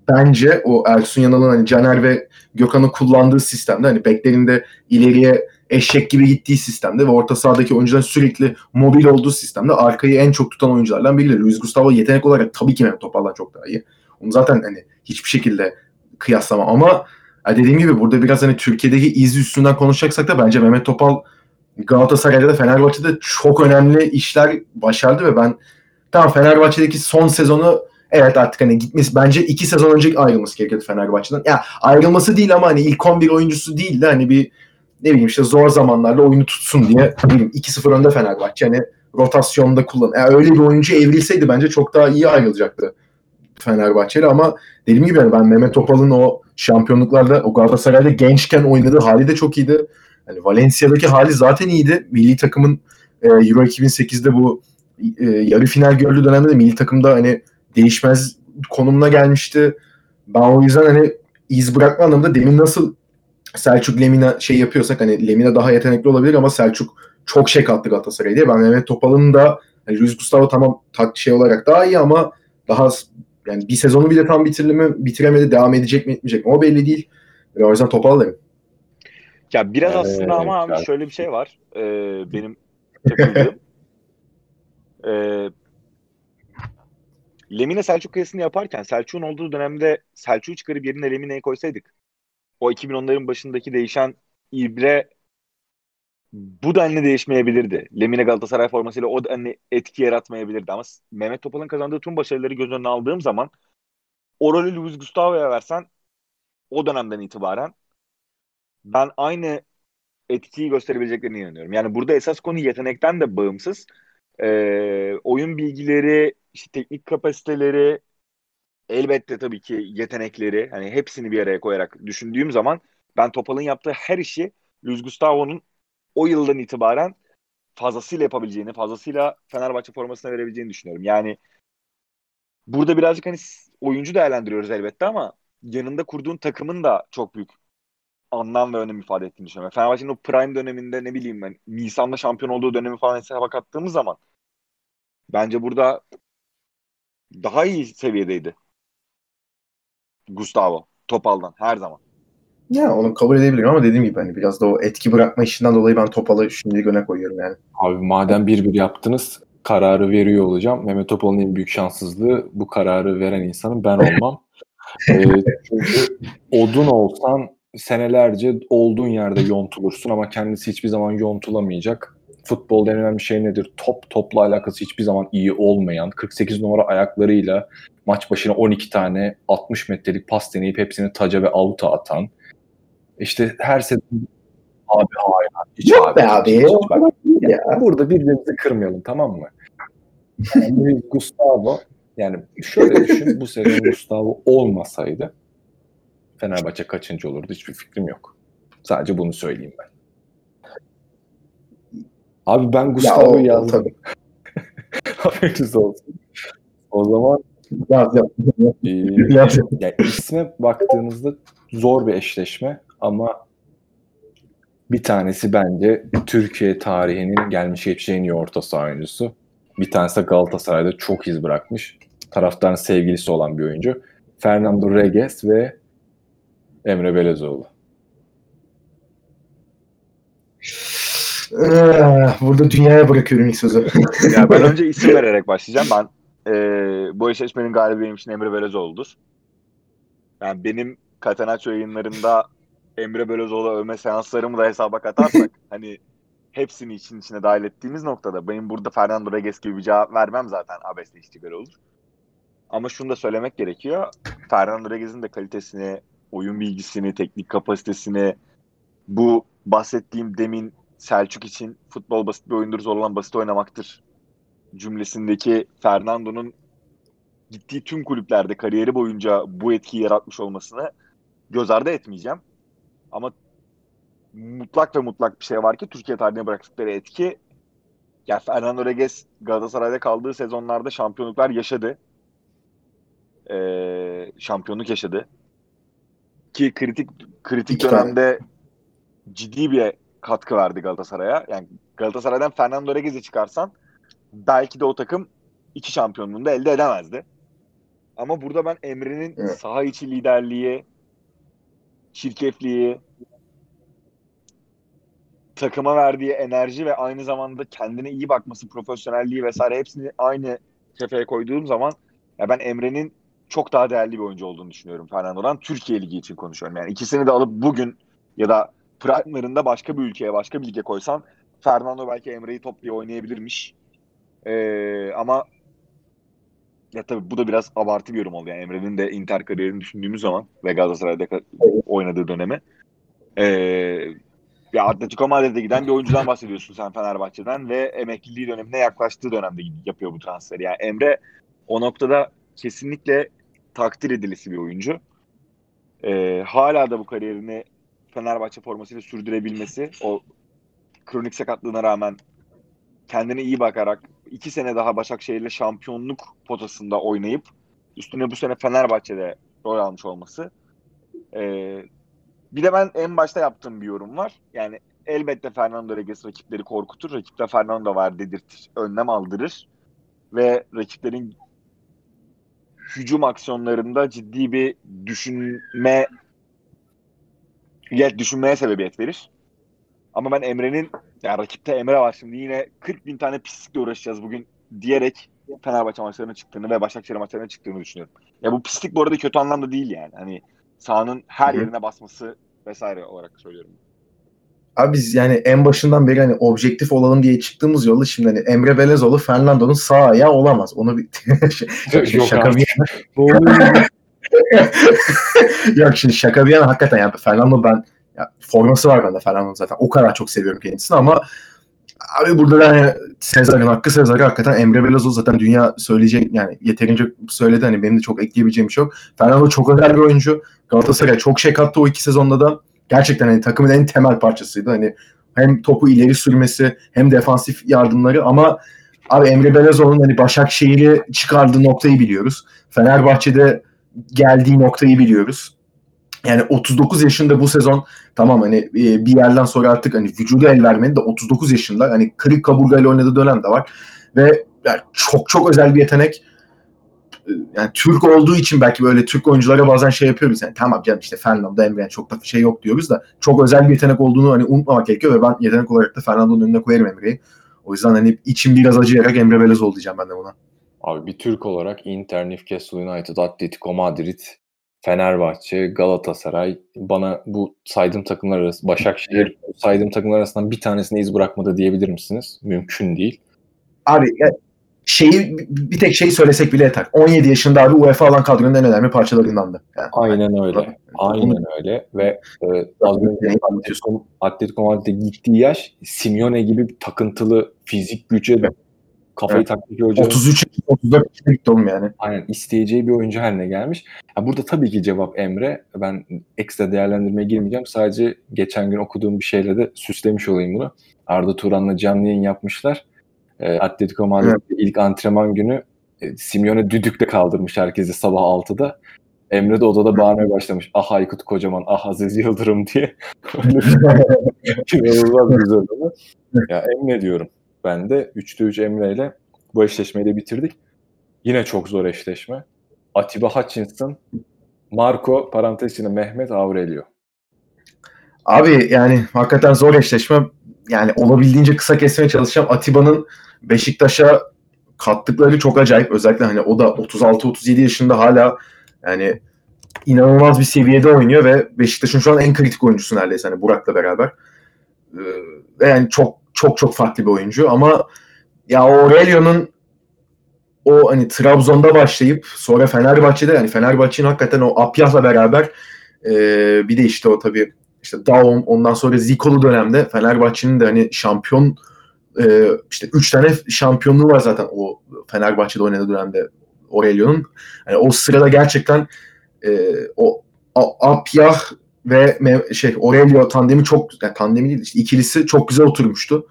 bence o Ersun Yanal'ın hani Caner ve Gökhan'ı kullandığı sistemde hani beklerinde ileriye eşek gibi gittiği sistemde ve orta sahadaki oyuncuların sürekli mobil olduğu sistemde arkayı en çok tutan oyunculardan biri. Luis Gustavo yetenek olarak tabii ki Mehmet Topal'dan çok daha iyi. Onu zaten hani hiçbir şekilde kıyaslama ama dediğim gibi burada biraz hani Türkiye'deki iz üstünden konuşacaksak da bence Mehmet Topal Galatasaray'da da Fenerbahçe'de çok önemli işler başardı ve ben tamam Fenerbahçe'deki son sezonu evet artık hani gitmesi bence iki sezon önce ayrılması gerekiyordu Fenerbahçe'den. Ya ayrılması değil ama hani ilk 11 oyuncusu değil de hani bir ne bileyim işte zor zamanlarda oyunu tutsun diye bileyim 2-0 önde Fenerbahçe hani rotasyonda kullan. Yani öyle bir oyuncu evrilseydi bence çok daha iyi ayrılacaktı Fenerbahçeli ama dediğim gibi yani ben Mehmet Topal'ın o şampiyonluklarda o Galatasaray'da gençken oynadığı hali de çok iyiydi. Hani Valencia'daki hali zaten iyiydi. Milli takımın e, Euro 2008'de bu e, yarı final gördüğü dönemde de milli takımda hani değişmez konumuna gelmişti. Ben o yüzden hani iz bırakma anlamında demin nasıl Selçuk Lemina şey yapıyorsak hani Lemina daha yetenekli olabilir ama Selçuk çok şey kattı Galatasaray'a diye. Ben Mehmet Topal'ın da hani Luis Gustavo tamam tak şey olarak daha iyi ama daha yani bir sezonu bile tam bitirdi mi bitiremedi devam edecek mi etmeyecek mi o belli değil. Ve o yüzden Topal derim. Ya biraz Evet, aslında ama abi şöyle bir şey var. Ee, benim takıldığım. Ee, Lemine Selçuk kıyasını yaparken Selçuk'un olduğu dönemde Selçuk'u çıkarıp yerine Lemine'yi koysaydık o 2010'ların başındaki değişen ibre bu denli değişmeyebilirdi. Lemine Galatasaray formasıyla o denli etki yaratmayabilirdi ama Mehmet Topal'ın kazandığı tüm başarıları göz önüne aldığım zaman o rolü Luis Gustavo'ya versen o dönemden itibaren ben aynı etkiyi gösterebileceklerine inanıyorum. Yani burada esas konu yetenekten de bağımsız. Ee, oyun bilgileri, işte teknik kapasiteleri, elbette tabii ki yetenekleri, hani hepsini bir araya koyarak düşündüğüm zaman ben Topal'ın yaptığı her işi Luis Gustavo'nun o yıldan itibaren fazlasıyla yapabileceğini, fazlasıyla Fenerbahçe formasına verebileceğini düşünüyorum. Yani burada birazcık hani oyuncu değerlendiriyoruz elbette ama yanında kurduğun takımın da çok büyük anlam ve önem ifade ettiğini düşünüyorum. Fenerbahçe'nin o prime döneminde ne bileyim ben Nisan'da şampiyon olduğu dönemi falan hesaba kattığımız zaman bence burada daha iyi seviyedeydi. Gustavo Topal'dan her zaman. Ya onu kabul edebilirim ama dediğim gibi hani biraz da o etki bırakma işinden dolayı ben Topal'ı şimdi öne koyuyorum yani. Abi madem bir bir yaptınız kararı veriyor olacağım. Mehmet Topal'ın en büyük şanssızlığı bu kararı veren insanın ben olmam. ee, çünkü odun olsan senelerce olduğun yerde yontulursun ama kendisi hiçbir zaman yontulamayacak. Futbolda en önemli şey nedir? Top topla alakası hiçbir zaman iyi olmayan, 48 numara ayaklarıyla maç başına 12 tane 60 metrelik pas deneyip hepsini taca ve avuta atan. İşte her sezon abi hayır. Hiç Yok abi, be abi. hiç, hiç. değil ya. Burada birbirimizi kırmayalım tamam mı? Yani Gustavo yani şöyle düşün bu sezon Gustavo olmasaydı Fenerbahçe kaçıncı olurdu hiçbir fikrim yok. Sadece bunu söyleyeyim ben. Abi ben Ya Gustavo'yu o, yazdım. tabii. Haberiniz olsun. O zaman Yaz, yaz, yaz. e, Yaz. yani isme baktığınızda zor bir eşleşme ama bir tanesi bence Türkiye tarihinin gelmiş geçmiş en iyi orta saha oyuncusu. Bir tanesi de Galatasaray'da çok iz bırakmış. Taraftarın sevgilisi olan bir oyuncu. Fernando Reges ve Emre Belezoğlu. Ah, Burada dünyaya bırakıyorum ilk sözü. Ya ben önce isim vererek başlayacağım. Ben e, bu eşleşmenin galibi benim için Emre Belözoğlu'dur. Yani benim Catenaccio yayınlarında Emre Belözoğlu övme seanslarımı da hesaba katarsak hani hepsini için içine dahil ettiğimiz noktada benim burada Fernando Reges gibi bir cevap vermem zaten abesle iştigal olur. Ama şunu da söylemek gerekiyor. Fernando Reges'in de kalitesini, oyun bilgisini, teknik kapasitesini bu bahsettiğim demin Selçuk için futbol basit bir oyundur, zor olan basit oynamaktır cümlesindeki Fernando'nun gittiği tüm kulüplerde kariyeri boyunca bu etkiyi yaratmış olmasını göz ardı etmeyeceğim. Ama mutlak ve mutlak bir şey var ki Türkiye tarihine bıraktıkları etki ya Fernando Reges Galatasaray'da kaldığı sezonlarda şampiyonluklar yaşadı. Ee, şampiyonluk yaşadı. Ki kritik kritik İki tane. dönemde ciddi bir katkı verdi Galatasaray'a. Yani Galatasaray'dan Fernando Reges'i çıkarsan belki de o takım iki şampiyonluğunu da elde edemezdi. Ama burada ben Emre'nin Evet. saha içi liderliği, çirkefliği, takıma verdiği enerji ve aynı zamanda kendine iyi bakması, profesyonelliği vesaire hepsini aynı kefeye koyduğum zaman ya ben Emre'nin çok daha değerli bir oyuncu olduğunu düşünüyorum Fernando'dan. Türkiye Ligi için konuşuyorum. Yani ikisini de alıp bugün ya da prime'larında başka bir ülkeye, başka bir lige koysan Fernando belki Emre'yi toplayıp oynayabilirmiş. Ee, ama ya tabii bu da biraz abartı bir yorum oldu. Yani Emre'nin de Inter kariyerini düşündüğümüz zaman ve Galatasaray'da oynadığı dönemi. Ee, ya Atletico Madrid'e giden bir oyuncudan bahsediyorsun sen Fenerbahçe'den ve emekliliği dönemine yaklaştığı dönemde yapıyor bu transferi. Yani Emre o noktada kesinlikle takdir edilisi bir oyuncu. Ee, hala da bu kariyerini Fenerbahçe formasıyla sürdürebilmesi, o kronik sakatlığına rağmen kendine iyi bakarak iki sene daha Başakşehir'le şampiyonluk potasında oynayıp üstüne bu sene Fenerbahçe'de rol almış olması. Ee, bir de ben en başta yaptığım bir yorum var. Yani elbette Fernando Reges rakipleri korkutur. Rakipte Fernando var dedirtir. Önlem aldırır. Ve rakiplerin hücum aksiyonlarında ciddi bir düşünme ya düşünmeye sebebiyet verir. Ama ben Emre'nin ya rakipte Emre var şimdi yine 40 bin tane pislikle uğraşacağız bugün diyerek Fenerbahçe maçlarına çıktığını ve Başakşehir maçlarına çıktığını düşünüyorum. Ya bu pislik bu arada kötü anlamda değil yani. Hani sahanın her Hı yerine basması vesaire olarak söylüyorum. Abi biz yani en başından beri hani objektif olalım diye çıktığımız yolda şimdi hani Emre Belezoğlu Fernando'nun sağ ayağı olamaz. Onu bir şaka abi. bir Yok şimdi şaka bir yana hakikaten yani Fernando ben ya, forması var bende Fernando zaten. O kadar çok seviyorum kendisini ama abi burada da hani Sezar'ın hakkı Sezar'ı hakikaten Emre Belezoğlu zaten dünya söyleyecek yani yeterince söyledi hani benim de çok ekleyebileceğim bir şey yok. Fernando çok özel bir oyuncu. Galatasaray çok şey kattı o iki sezonda da. Gerçekten hani takımın en temel parçasıydı. Hani hem topu ileri sürmesi hem defansif yardımları ama abi Emre Belezoğlu'nun hani Başakşehir'i çıkardığı noktayı biliyoruz. Fenerbahçe'de geldiği noktayı biliyoruz. Yani 39 yaşında bu sezon tamam hani e, bir yerden sonra artık hani vücudu el vermedi de 39 yaşında hani kırık kaburgayla oynadığı dönem de var ve yani çok çok özel bir yetenek. yani Türk olduğu için belki böyle Türk oyunculara bazen şey yapıyoruz. Yani tamam canım işte Fernando Emre yani çok da şey yok diyoruz da çok özel bir yetenek olduğunu hani unutmamak gerekiyor ve ben yetenek olarak da Fernando'nun önüne koyarım Emre'yi. O yüzden hani içim biraz acıyarak Emre Belezoğlu diyeceğim ben de buna. Abi bir Türk olarak Inter, Newcastle United, Atletico Madrid, Fenerbahçe, Galatasaray bana bu saydığım takımlar arası Başakşehir saydığım takımlar arasından bir tanesine iz bırakmadı diyebilir misiniz? Mümkün değil. Abi şeyi bir tek şeyi söylesek bile yeter. 17 yaşında abi UEFA alan kadronun en önemli parçalarındandı. Yani. Aynen öyle. Aynen öyle ve e, az önce Atletico, Atletico Madrid'e gittiği yaş Simeone gibi bir takıntılı fizik güce evet. Kafayı evet. bir hoca. 33 34 yaşına gitti oğlum yani. Aynen isteyeceği bir oyuncu haline gelmiş. Ya burada tabii ki cevap Emre. Ben ekstra değerlendirmeye girmeyeceğim. Sadece geçen gün okuduğum bir şeyle de süslemiş olayım bunu. Arda Turan'la canlı yayın yapmışlar e, Atletico Madrid'de evet. ilk antrenman günü e, Simeone düdükle kaldırmış herkesi sabah 6'da. Emre de odada bağırmaya başlamış. Ah Aykut Kocaman, ah Aziz Yıldırım diye. İnanılmaz güzel ama. Ya Emre diyorum. Ben de 3'te 3 Emre ile bu eşleşmeyi de bitirdik. Yine çok zor eşleşme. Atiba Hutchinson, Marco parantez içinde Mehmet Aurelio. Abi yani hakikaten zor eşleşme. Yani olabildiğince kısa kesmeye çalışacağım. Atiba'nın Beşiktaş'a kattıkları çok acayip. Özellikle hani o da 36-37 yaşında hala yani inanılmaz bir seviyede oynuyor ve Beşiktaş'ın şu an en kritik oyuncusu neredeyse hani Burak'la beraber. Ee, yani çok çok çok farklı bir oyuncu ama ya Aurelio'nun o hani Trabzon'da başlayıp sonra Fenerbahçe'de yani Fenerbahçe'nin hakikaten o Apyah'la beraber e, bir de işte o tabii işte Daum ondan sonra Zikolu dönemde Fenerbahçe'nin de hani şampiyon e, işte üç tane şampiyonluğu var zaten o Fenerbahçe'de oynadığı dönemde Aurelio'nun. Yani o sırada gerçekten e, o Apyah ve şey Aurelio tandemi çok yani tandemi değil işte ikilisi çok güzel oturmuştu.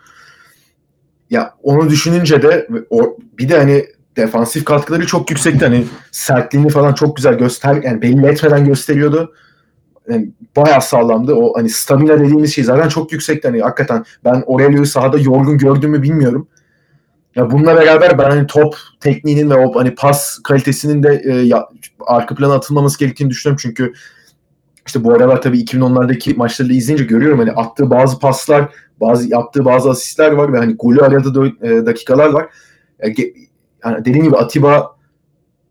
Ya onu düşününce de o, bir de hani defansif katkıları çok yüksekti. Hani sertliğini falan çok güzel göster yani belli etmeden gösteriyordu yani bayağı sağlamdı. O hani stamina dediğimiz şey zaten çok yüksekti. Hani hakikaten ben Aurelio'yu sahada yorgun gördüğümü bilmiyorum. Ya bununla beraber ben hani top tekniğinin ve o hani pas kalitesinin de e, ya, arka plana atılmaması gerektiğini düşünüyorum. Çünkü işte bu aralar tabii 2010'lardaki maçları da izleyince görüyorum hani attığı bazı paslar, bazı yaptığı bazı asistler var ve hani golü aradığı e, dakikalar var. Yani, dediğim gibi Atiba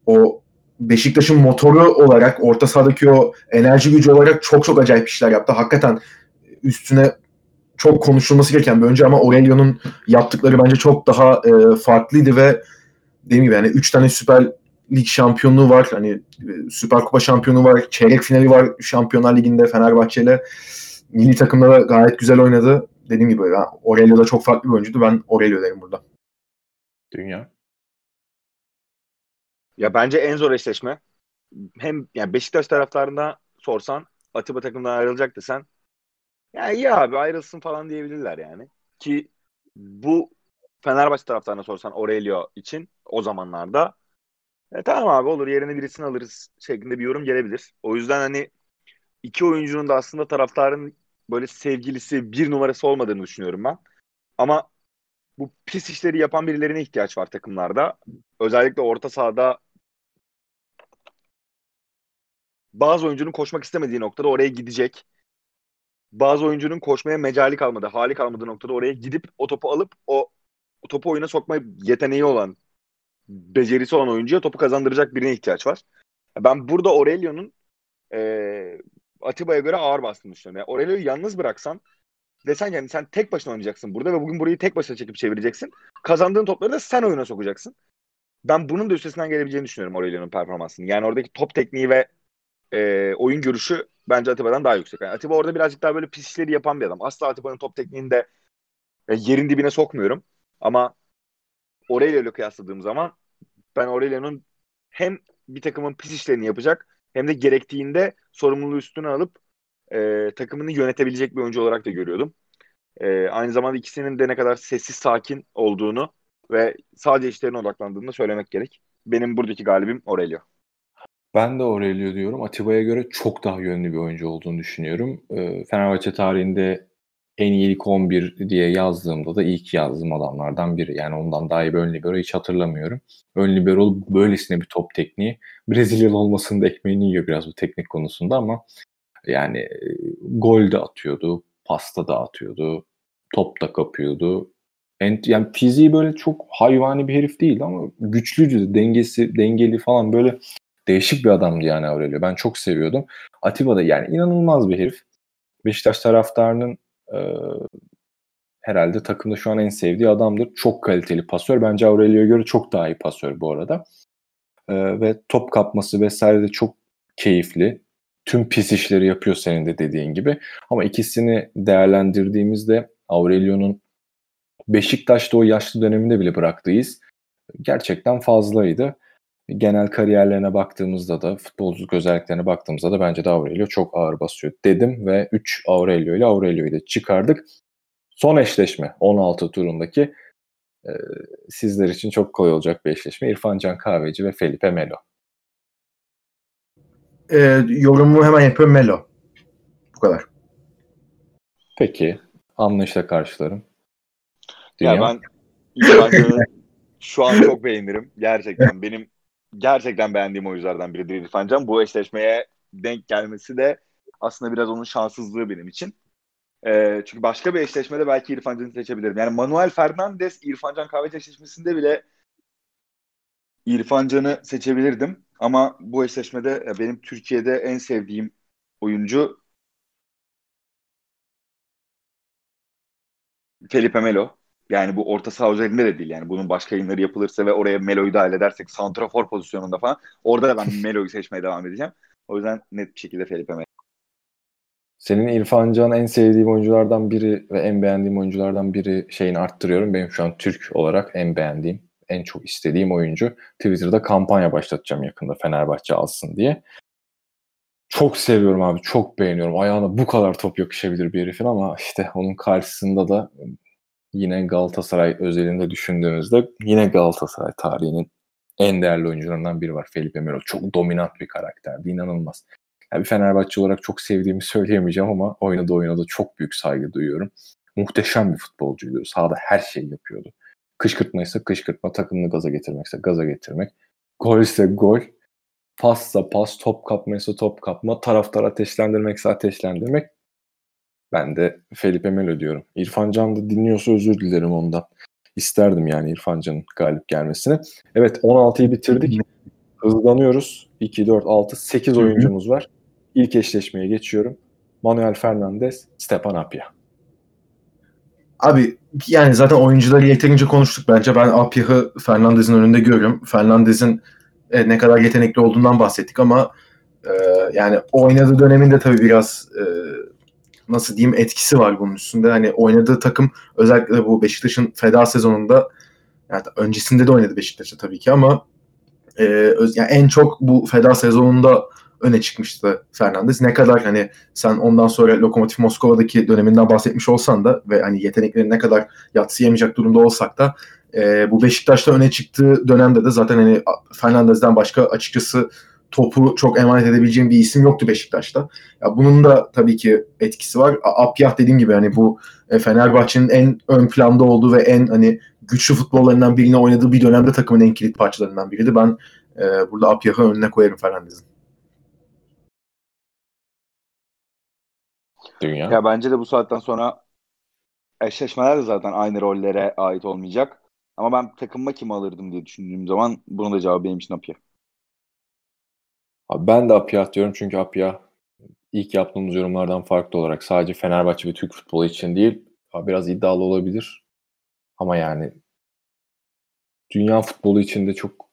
o Beşiktaş'ın motoru olarak orta sahadaki o enerji gücü olarak çok çok acayip işler yaptı. Hakikaten üstüne çok konuşulması gereken bir önce ama Aurelio'nun yaptıkları bence çok daha e, farklıydı ve dediğim gibi yani 3 tane Süper Lig şampiyonluğu var. Hani e, Süper Kupa şampiyonu var. Çeyrek finali var Şampiyonlar Ligi'nde Fenerbahçe ile. Milli takımda da gayet güzel oynadı. Dediğim gibi yani Aurelio da çok farklı bir oyuncuydu. Ben Aurelio derim burada. Dünya. Ya bence en zor eşleşme. Hem yani Beşiktaş taraftarında sorsan Atiba takımdan ayrılacak desen ya iyi abi ayrılsın falan diyebilirler yani. Ki bu Fenerbahçe taraftarına sorsan Aurelio için o zamanlarda e, tamam abi olur yerine birisini alırız şeklinde bir yorum gelebilir. O yüzden hani iki oyuncunun da aslında taraftarın böyle sevgilisi bir numarası olmadığını düşünüyorum ben. Ama bu pis işleri yapan birilerine ihtiyaç var takımlarda. Özellikle orta sahada bazı oyuncunun koşmak istemediği noktada oraya gidecek. Bazı oyuncunun koşmaya mecali kalmadı, hali kalmadığı noktada oraya gidip o topu alıp o, o topu oyuna sokma yeteneği olan, becerisi olan oyuncuya topu kazandıracak birine ihtiyaç var. Ben burada Aurelio'nun e, Atiba'ya göre ağır bastığını düşünüyorum. Yani Aurelio'yu yalnız bıraksan desen yani sen tek başına oynayacaksın burada ve bugün burayı tek başına çekip çevireceksin. Kazandığın topları da sen oyuna sokacaksın. Ben bunun da üstesinden gelebileceğini düşünüyorum Aurelio'nun performansını. Yani oradaki top tekniği ve e, oyun görüşü bence Atiba'dan daha yüksek. Yani Atiba orada birazcık daha böyle pis işleri yapan bir adam. Asla Atiba'nın top tekniğini de e, yerin dibine sokmuyorum. Ama Aurelio ile kıyasladığım zaman ben Aurelio'nun hem bir takımın pis işlerini yapacak hem de gerektiğinde sorumluluğu üstüne alıp e, takımını yönetebilecek bir oyuncu olarak da görüyordum. E, aynı zamanda ikisinin de ne kadar sessiz sakin olduğunu ve sadece işlerine odaklandığını söylemek gerek. Benim buradaki galibim Aurelio. Ben de Aurelio diyorum. Atiba'ya göre çok daha yönlü bir oyuncu olduğunu düşünüyorum. E, Fenerbahçe tarihinde en iyi ilk 11 diye yazdığımda da ilk yazdığım adamlardan biri. Yani ondan daha iyi bir ön libero hiç hatırlamıyorum. Ön libero böylesine bir top tekniği. Brezilyalı olmasının da ekmeğini yiyor biraz bu teknik konusunda ama yani e, gol de atıyordu, pasta da atıyordu, top da kapıyordu. Yani fiziği böyle çok hayvani bir herif değil ama güçlüydü, dengesi, dengeli falan böyle değişik bir adamdı yani Aurelio. Ben çok seviyordum. Atiba da yani inanılmaz bir herif. Beşiktaş taraftarının e, herhalde takımda şu an en sevdiği adamdır. Çok kaliteli pasör. Bence Aurelio'ya göre çok daha iyi pasör bu arada. E, ve top kapması vesaire de çok keyifli. Tüm pis işleri yapıyor senin de dediğin gibi. Ama ikisini değerlendirdiğimizde Aurelio'nun Beşiktaş'ta o yaşlı döneminde bile bıraktığı gerçekten fazlaydı. Genel kariyerlerine baktığımızda da futbolculuk özelliklerine baktığımızda da bence de Aurelio çok ağır basıyor dedim ve 3 Aurelio ile Aurelio'yu da çıkardık. Son eşleşme 16 turundaki e, sizler için çok kolay olacak bir eşleşme. İrfan Can Kahveci ve Felipe Melo. E, yorumu hemen yapıyorum Melo. Bu kadar. Peki. Anlayışla karşılarım. Dünya. Ya ben İrfan şu an çok beğenirim. Gerçekten benim gerçekten beğendiğim oyunculardan biridir İrfan Can. Bu eşleşmeye denk gelmesi de aslında biraz onun şanssızlığı benim için. E, çünkü başka bir eşleşmede belki İrfan Can'ı seçebilirim. Yani Manuel Fernandez İrfan Can Kahveci eşleşmesinde bile İrfan Can'ı seçebilirdim. Ama bu eşleşmede benim Türkiye'de en sevdiğim oyuncu Felipe Melo. Yani bu orta saha özelinde de değil. Yani bunun başka yayınları yapılırsa ve oraya Melo'yu dahil edersek santrafor pozisyonunda falan orada da ben Melo'yu seçmeye devam edeceğim. O yüzden net bir şekilde Felipe Melo. Senin İrfan Can en sevdiğim oyunculardan biri ve en beğendiğim oyunculardan biri şeyini arttırıyorum. Benim şu an Türk olarak en beğendiğim, en çok istediğim oyuncu. Twitter'da kampanya başlatacağım yakında Fenerbahçe alsın diye. Çok seviyorum abi, çok beğeniyorum. Ayağına bu kadar top yakışabilir bir herifin ama işte onun karşısında da yine Galatasaray özelinde düşündüğümüzde yine Galatasaray tarihinin en değerli oyuncularından biri var Felipe Melo. Çok dominant bir karakterdi, inanılmaz. Yani bir Fenerbahçe olarak çok sevdiğimi söyleyemeyeceğim ama oynadığı oyuna da çok büyük saygı duyuyorum. Muhteşem bir futbolcuydu. Sahada her şeyi yapıyordu. Kışkırtma ise kışkırtma, takımını gaza getirmekse gaza getirmek. Gol ise gol. Passa pas, top kapma top kapma, taraftar ateşlendirmekse ateşlendirmek. Ben de Felipe Melo diyorum. İrfan Can da dinliyorsa özür dilerim ondan. İsterdim yani İrfan Can'ın galip gelmesini. Evet 16'yı bitirdik. Hızlanıyoruz. 2, 4, 6, 8 oyuncumuz var. İlk eşleşmeye geçiyorum. Manuel Fernandez, Stepan Apia. Abi yani zaten oyuncuları yeterince konuştuk bence. Ben Apia'yı Fernandez'in önünde görüyorum. Fernandez'in e, ne kadar yetenekli olduğundan bahsettik ama e, yani oynadığı döneminde tabii biraz e, nasıl diyeyim etkisi var bunun üstünde. Hani oynadığı takım özellikle bu Beşiktaş'ın feda sezonunda yani öncesinde de oynadı Beşiktaş'ta tabii ki ama e, yani en çok bu feda sezonunda öne çıkmıştı Fernandez. Ne kadar hani sen ondan sonra Lokomotiv Moskova'daki döneminden bahsetmiş olsan da ve hani yetenekleri ne kadar yatsıyamayacak durumda olsak da e, bu Beşiktaş'ta öne çıktığı dönemde de zaten hani Fernandez'den başka açıkçası topu çok emanet edebileceğim bir isim yoktu Beşiktaş'ta. Ya bunun da tabii ki etkisi var. Apyah dediğim gibi hani bu e, Fenerbahçe'nin en ön planda olduğu ve en hani güçlü futbollarından birine oynadığı bir dönemde takımın en kilit parçalarından biriydi. Ben e, burada Apyah'ı önüne koyarım Fernandez'in. Dünya. Ya bence de bu saatten sonra eşleşmeler de zaten aynı rollere ait olmayacak. Ama ben takımıma kimi alırdım diye düşündüğüm zaman bunun da cevabı benim için Apya. Abi ben de Apya diyorum çünkü Apya ilk yaptığımız yorumlardan farklı olarak sadece Fenerbahçe ve Türk futbolu için değil biraz iddialı olabilir. Ama yani dünya futbolu için de çok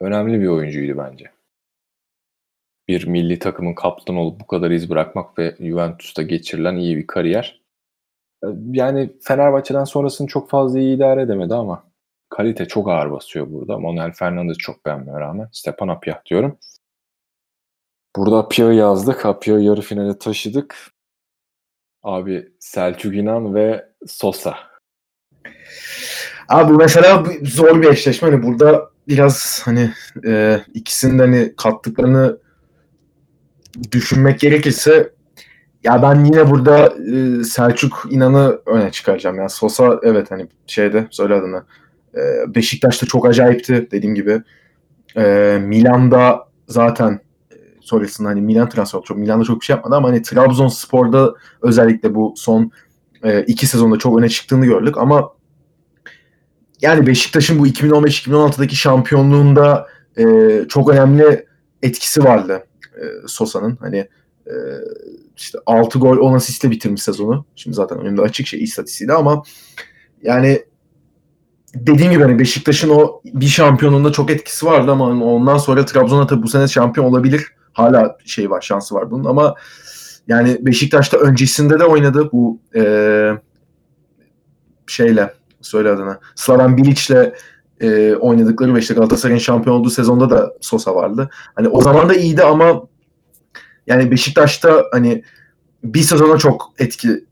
önemli bir oyuncuydu bence. Bir milli takımın kaptanı olup bu kadar iz bırakmak ve Juventus'ta geçirilen iyi bir kariyer. Yani Fenerbahçe'den sonrasını çok fazla iyi idare edemedi ama kalite çok ağır basıyor burada. Manuel Fernandez çok beğenmeye rağmen. Stepan Apyah diyorum. Burada Apyah'ı yazdık. Apyah'ı yarı finale taşıdık. Abi Selçuk İnan ve Sosa. Abi mesela zor bir eşleşme. Hani burada biraz hani e, ikisinin hani kattıklarını düşünmek gerekirse Ya ben yine burada e, Selçuk İnan'ı öne çıkaracağım. Yani Sosa evet hani şeyde söyle adını. E, Beşiktaş'ta çok acayipti dediğim gibi. E, Milan'da zaten e, sonrasında hani Milan transfer çok Milan'da çok bir şey yapmadı ama hani Trabzonspor'da özellikle bu son e, iki sezonda çok öne çıktığını gördük ama yani Beşiktaş'ın bu 2015-2016'daki şampiyonluğunda e, çok önemli etkisi vardı Sosa'nın. Hani işte 6 gol 10 asistle bitirmiş sezonu. Şimdi zaten önümde açık şey istatistiği ama yani dediğim gibi hani Beşiktaş'ın o bir şampiyonluğunda çok etkisi vardı ama hani ondan sonra Trabzon'a tabii bu sene şampiyon olabilir. Hala şey var, şansı var bunun ama yani Beşiktaş'ta öncesinde de oynadı bu e, şeyle söyle adına. Slaven Bilic'le e, oynadıkları ve işte Galatasaray'ın şampiyon olduğu sezonda da Sosa vardı. Hani o zaman da iyiydi ama yani Beşiktaş'ta hani bir sezona çok etki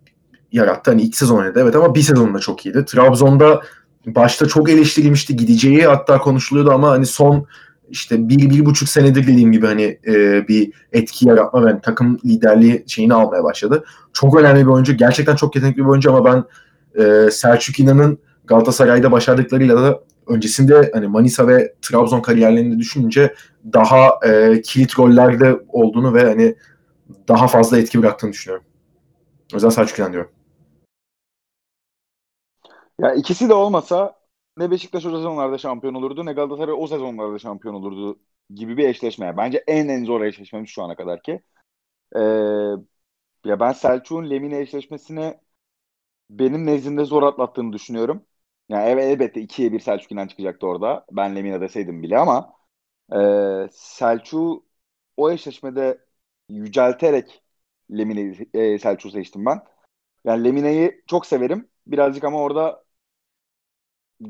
yarattı. Hani iki sezon oynadı evet ama bir sezonda çok iyiydi. Trabzon'da başta çok eleştirilmişti gideceği hatta konuşuluyordu ama hani son işte bir, bir buçuk senedir dediğim gibi hani e, bir etki yaratma ve takım liderliği şeyini almaya başladı. Çok önemli bir oyuncu. Gerçekten çok yetenekli bir oyuncu ama ben e, Selçuk İnan'ın Galatasaray'da başardıklarıyla da öncesinde hani Manisa ve Trabzon kariyerlerini düşününce daha e, kilit rollerde olduğunu ve hani daha fazla etki bıraktığını düşünüyorum. O yüzden Selçuk İnan diyorum. Ya ikisi de olmasa ne Beşiktaş o sezonlarda şampiyon olurdu ne Galatasaray o sezonlarda şampiyon olurdu gibi bir eşleşme. Bence en en zor eşleşmemiz şu ana kadar ki. Ee, ya ben Selçuk'un Lemine eşleşmesini benim nezdimde zor atlattığını düşünüyorum. Yani evet elbette 2'ye 1 Selçuk İnan çıkacaktı orada. Ben Lemina deseydim bile ama e, Selçuk o eşleşmede yücelterek Lemine'yi e, Selçuk'u seçtim ben. Yani Lemine'yi çok severim. Birazcık ama orada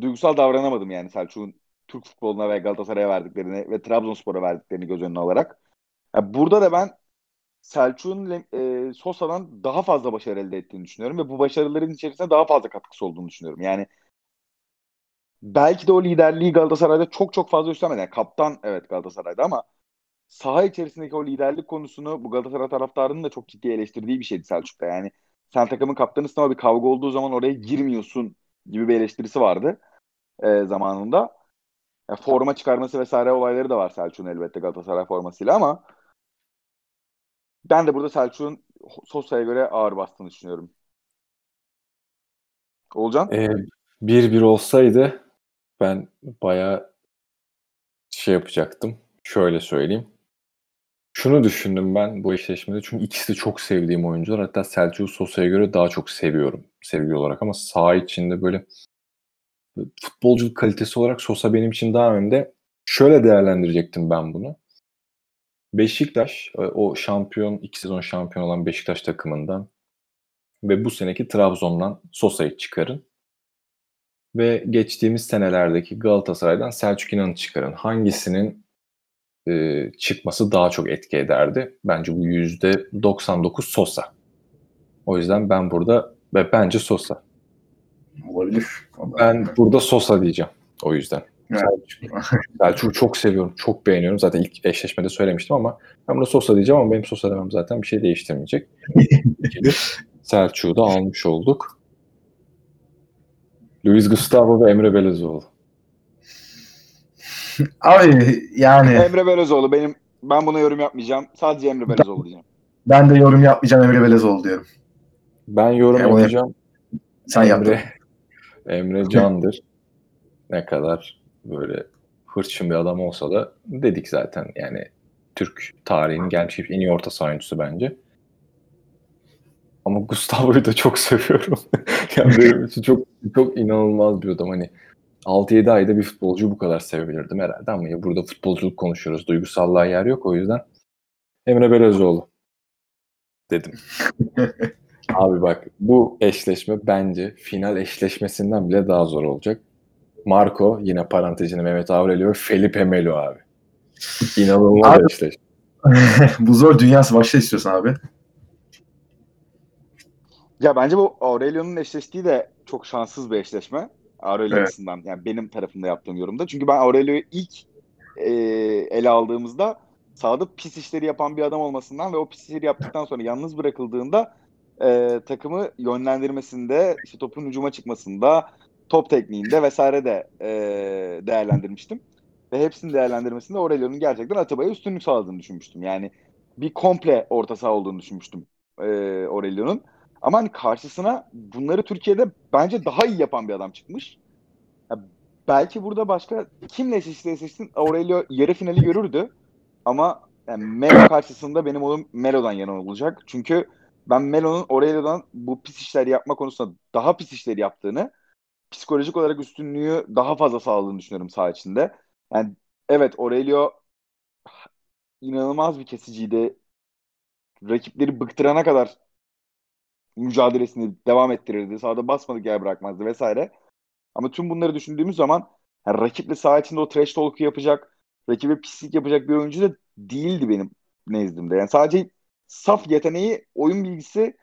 duygusal davranamadım yani Selçuk'un Türk futboluna ve Galatasaray'a verdiklerini ve Trabzonspor'a verdiklerini göz önüne alarak. Yani burada da ben Selçuk'un e, Sosa'dan daha fazla başarı elde ettiğini düşünüyorum ve bu başarıların içerisinde daha fazla katkısı olduğunu düşünüyorum. Yani belki de o liderliği Galatasaray'da çok çok fazla üstlenmedi. Yani kaptan evet Galatasaray'da ama saha içerisindeki o liderlik konusunu bu Galatasaray taraftarının da çok ciddi eleştirdiği bir şeydi Selçuk'ta. Yani sen takımın kaptanısın ama bir kavga olduğu zaman oraya girmiyorsun gibi bir eleştirisi vardı e, zamanında. Yani forma çıkarması vesaire olayları da var Selçuk'un elbette Galatasaray formasıyla ama ben de burada Selçuk'un Sosa'ya göre ağır bastığını düşünüyorum. Olcan? Ee, 1-1 olsaydı ben bayağı şey yapacaktım. Şöyle söyleyeyim. Şunu düşündüm ben bu eşleşmede. Çünkü ikisi de çok sevdiğim oyuncular. Hatta Selçuk Sosa'ya göre daha çok seviyorum sevgi olarak ama saha içinde böyle futbolculuk kalitesi olarak Sosa benim için daha önde. Şöyle değerlendirecektim ben bunu. Beşiktaş o şampiyon iki sezon şampiyon olan Beşiktaş takımından ve bu seneki Trabzon'dan Sosa'yı çıkarın. Ve geçtiğimiz senelerdeki Galatasaray'dan Selçuk İnan'ı çıkarın. Hangisinin e, çıkması daha çok etki ederdi? Bence bu yüzde 99 Sosa. O yüzden ben burada ve bence Sosa. Olabilir. Ben burada Sosa diyeceğim. O yüzden. Selçuk'u çok seviyorum. Çok beğeniyorum. Zaten ilk eşleşmede söylemiştim ama ben burada Sosa diyeceğim ama benim Sosa demem zaten bir şey değiştirmeyecek. Selçuk'u da almış olduk. Luis Gustavo ve Emre Belezoğlu. Abi yani. Emre Belezoğlu benim ben buna yorum yapmayacağım. Sadece Emre Belezoğlu diyeceğim. Ben de yorum yapmayacağım Emre Belezoğlu diyorum. Ben yorum yani yapacağım. Sen Emre, yaptın. Emre Candır. ne kadar böyle hırçın bir adam olsa da dedik zaten yani Türk tarihinin gelmiş en iyi orta saha oyuncusu bence. Ama Gustavo'yu da çok seviyorum. yani benim için çok çok inanılmaz bir adam. Hani 6-7 ayda bir futbolcu bu kadar sevebilirdim herhalde ama ya burada futbolculuk konuşuyoruz. Duygusallığa yer yok o yüzden. Emre Belözoğlu dedim. Abi bak bu eşleşme bence final eşleşmesinden bile daha zor olacak. Marco yine parantezini Mehmet Aurelio Felipe Melo abi. İnanılmaz abi, eşleşme. bu zor dünyası başta istiyorsan abi. Ya bence bu Aurelio'nun eşleştiği de çok şanssız bir eşleşme. Aurelio evet. açısından yani benim tarafımda yaptığım yorumda. Çünkü ben Aurelio'yu ilk e, ele aldığımızda sahada pis işleri yapan bir adam olmasından ve o pis işleri yaptıktan sonra yalnız bırakıldığında e, takımı yönlendirmesinde, işte topun hücuma çıkmasında, top tekniğinde vesaire de e, değerlendirmiştim. Ve hepsini değerlendirmesinde Aurelio'nun gerçekten Atiba'ya üstünlük sağladığını düşünmüştüm. Yani bir komple orta saha olduğunu düşünmüştüm e, Aurelio'nun. Ama hani karşısına bunları Türkiye'de bence daha iyi yapan bir adam çıkmış. Ya belki burada başka kimle eşleşti eşleşsin Aurelio yarı finali görürdü. Ama yani Melo karşısında benim oğlum Melo'dan yana olacak. Çünkü ben Melo'nun Aurelio'dan bu pis işler yapma konusunda daha pis işleri yaptığını, psikolojik olarak üstünlüğü daha fazla sağladığını düşünüyorum saha içinde. Yani evet Aurelio inanılmaz bir kesiciydi. Rakipleri bıktırana kadar mücadelesini devam ettirirdi. Sahada basmadık yer bırakmazdı vesaire. Ama tüm bunları düşündüğümüz zaman yani rakiple saha içinde o trash talk'u yapacak, rakibe pislik yapacak bir oyuncu da değildi benim nezdimde. Yani sadece saf yeteneği, oyun bilgisi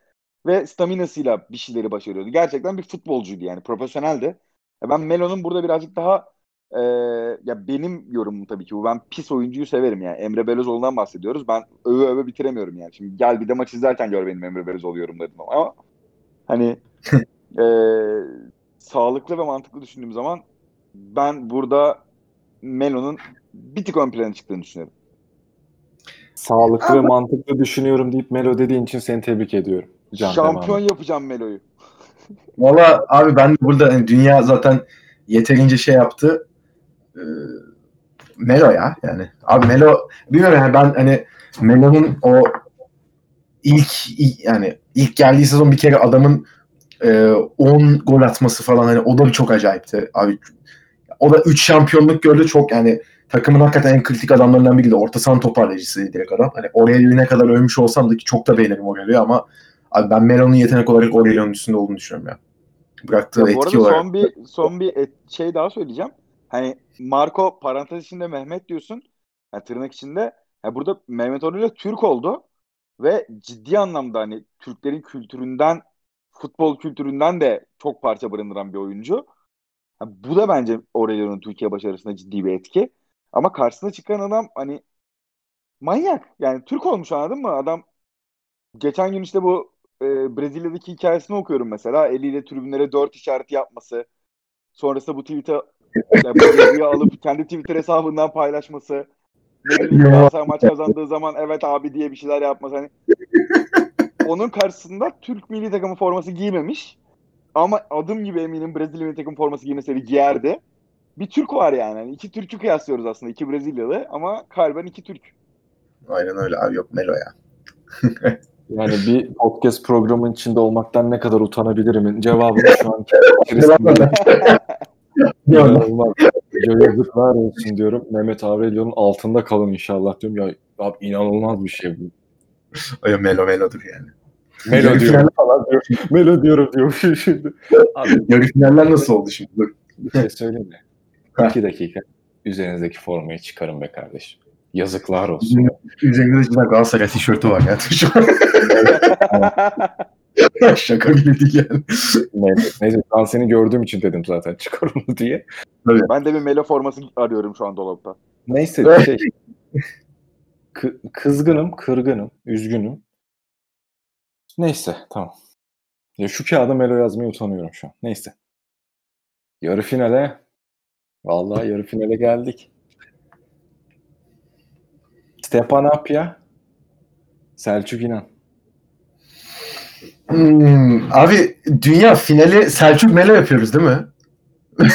ve staminasıyla bir şeyleri başarıyordu. Gerçekten bir futbolcuydu yani profesyoneldi. Ben Melo'nun burada birazcık daha e, ya benim yorumum tabii ki bu. Ben pis oyuncuyu severim yani. Emre Belözoğlu'ndan bahsediyoruz. Ben öve öve bitiremiyorum yani. Şimdi gel bir de maç izlerken gör benim Emre Belözoğlu yorumlarımı. Ama hani e, sağlıklı ve mantıklı düşündüğüm zaman ben burada Melo'nun bir tık ön plana çıktığını düşünüyorum. Sağlıklı Ama... ve mantıklı düşünüyorum deyip Melo dediğin için seni tebrik ediyorum. Can Şampiyon devamı. yapacağım Melo'yu. Valla abi ben burada hani dünya zaten yeterince şey yaptı. Ee, Melo ya yani. Abi Melo bilmiyorum yani ben hani Melo'nun o ilk, ilk yani ilk geldiği sezon bir kere adamın 10 e, gol atması falan hani o da çok acayipti. Abi o da 3 şampiyonluk gördü çok yani takımın hakikaten en kritik adamlarından biriydi. Orta sahan toparlayıcısıydı direkt adam. Hani Aurelio'yu ne kadar övmüş olsam da ki çok da beğenirim Aurelio'yu ama abi ben Melo'nun yetenek olarak Aurelio'nun üstünde olduğunu düşünüyorum ya. Bıraktığı ya etki olarak. Son bir, son bir et, şey daha söyleyeceğim. Hani Marco parantez içinde Mehmet diyorsun. Yani tırnak içinde. Yani burada Mehmet Aurelio Türk oldu. Ve ciddi anlamda hani Türklerin kültüründen futbol kültüründen de çok parça barındıran bir oyuncu. Yani bu da bence Aurelio'nun Türkiye başarısında ciddi bir etki. Ama karşısına çıkan adam hani manyak. Yani Türk olmuş anladın mı? Adam geçen gün işte bu e, Brezilya'daki hikayesini okuyorum mesela. Eliyle tribünlere dört işareti yapması. Sonrasında bu tweet'i yani alıp kendi Twitter hesabından paylaşması. Ne bileyim Galatasaray maç kazandığı zaman evet abi diye bir şeyler yapması. Hani onun karşısında Türk milli takımı forması giymemiş. Ama adım gibi eminim Brezilya milli takım forması giymeseydi giyerdi. Bir Türk var yani. yani. İki Türk'ü kıyaslıyoruz aslında. iki Brezilyalı ama kalben iki Türk. Aynen öyle abi yok Melo ya. yani bir podcast programın içinde olmaktan ne kadar utanabilirim cevabını şu an İnanılmaz. Yazıklar olsun diyorum. Mehmet Aurelio'nun altında kalın inşallah diyorum. Ya abi inanılmaz bir şey bu. Ay Melo Melo'dur yani. Melo diyorum falan diyor. Melo diyorum diyor şimdi. Abi, Yarı finaller nasıl oldu şimdi? Dur. Bir şey söyleyeyim mi? İki dakika. Üzerinizdeki formayı çıkarın be kardeşim. Yazıklar olsun. Üzerinde de Galatasaray tişörtü var ya. Şaka gibi değil yani. neyse, neyse ben seni gördüğüm için dedim zaten çıkar onu diye. Tabii. Ben de bir Melo forması arıyorum şu an dolapta. Neyse şey, kızgınım, kırgınım, üzgünüm. Neyse tamam. Ya şu kağıda Melo yazmaya utanıyorum şu an. Neyse. Yarı finale vallahi yarı finale geldik. Stepan Apya Selçuk İnan. Hmm, abi dünya finali Selçuk Melo yapıyoruz değil mi?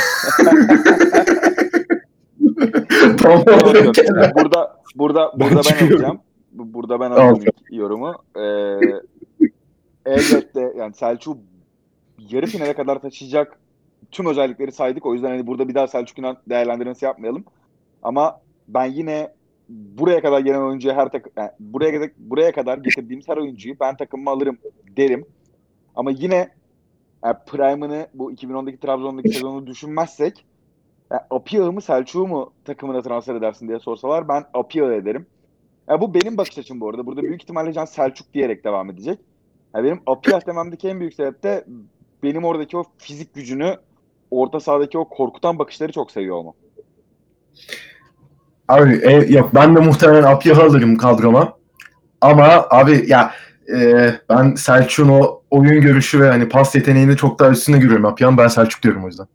burada burada burada ben, ben alacağım. Burada ben alacağım yorumu. Ee, elbette yani Selçuk yarı finale kadar taşıyacak tüm özellikleri saydık. O yüzden hani burada bir daha Selçuk İnan değerlendirmesi yapmayalım. Ama ben yine buraya kadar gelen oyuncuya her tak yani buraya buraya kadar getirdiğimiz her oyuncuyu ben takımıma alırım derim. Ama yine yani Prime'ını bu 2010'daki Trabzon'daki sezonu düşünmezsek yani Apiyah'ı mı Selçuk'u mu takımına transfer edersin diye sorsalar ben Apiyah'ı ederim. Yani bu benim bakış açım bu arada. Burada büyük ihtimalle Can Selçuk diyerek devam edecek. Yani benim Apiyah dememdeki en büyük sebep de benim oradaki o fizik gücünü orta sahadaki o korkutan bakışları çok seviyor olmam. Abi e, yok ben de muhtemelen Apyah'ı alırım kadroma. Ama abi ya e, ben Selçuk'un o oyun görüşü ve hani pas yeteneğini çok daha üstüne görüyorum Apyah'ın. Ben Selçuk diyorum o yüzden.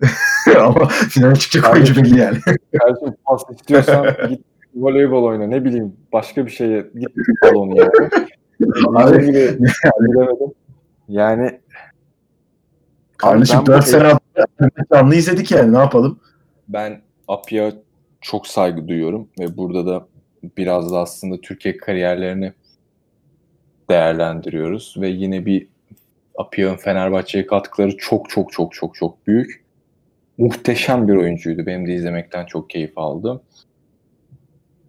Ama finale çıkacak oyuncu belli yani. Kardeşim pas istiyorsan git voleybol oyna. Ne bileyim başka bir şeye git balonu yani. Abi, gibi bilemedim. Yani Kardeşim ben bu 4 sene canlı izledik yani ne yapalım? ben Apya çok saygı duyuyorum ve burada da biraz da aslında Türkiye kariyerlerini değerlendiriyoruz ve yine bir Apya'nın Fenerbahçe'ye katkıları çok çok çok çok çok büyük. Muhteşem bir oyuncuydu. Benim de izlemekten çok keyif aldım.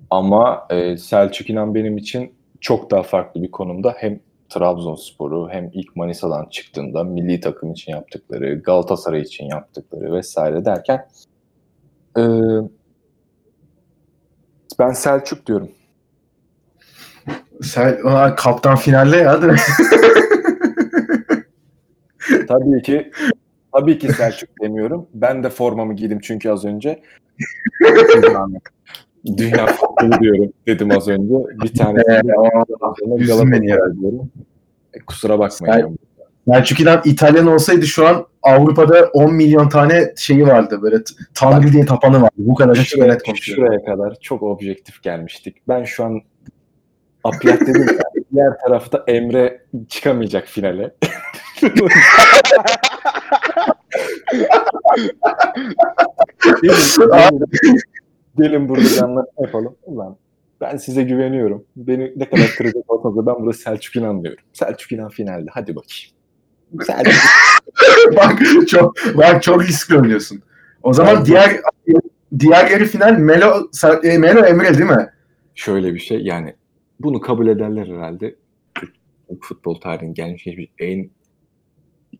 Ama e, Selçuk İnan benim için çok daha farklı bir konumda. Hem Trabzonspor'u hem ilk Manisa'dan çıktığında milli takım için yaptıkları, Galatasaray için yaptıkları vesaire derken e, ben Selçuk diyorum. Sen Aa, kaptan finalde ya değil mi? Tabii ki tabii ki Selçuk demiyorum. Ben de formamı giydim çünkü az önce. Dünya futbolu diyorum dedim az önce. Bir tane Ee, üzdün beni ya. Bakmayın. Selçuk İnan İtalyan olsaydı şu an Avrupa'da 10 milyon tane şeyi vardı. Böyle Tanrı diye tapanı vardı. Bu kadar açık net konuşuyorum. şuraya kadar çok objektif gelmiştik. Ben şu an Apyat dedim ya, diğer tarafta Emre çıkamayacak finale. gelin, burada anlaşma yapalım. Ulan ben size güveniyorum. Beni ne kadar kıracak olsanız da ben burada Selçuk İnan diyorum. Selçuk İnan finalde. Hadi bakayım. Selçuk bak çok bak çok riskli oynuyorsun. O zaman Ben- diğer diğer yarı final Melo e, Melo Emre değil mi? şöyle bir şey yani bunu kabul ederler herhalde. Türk futbol tarihinin gelmiş geçmiş en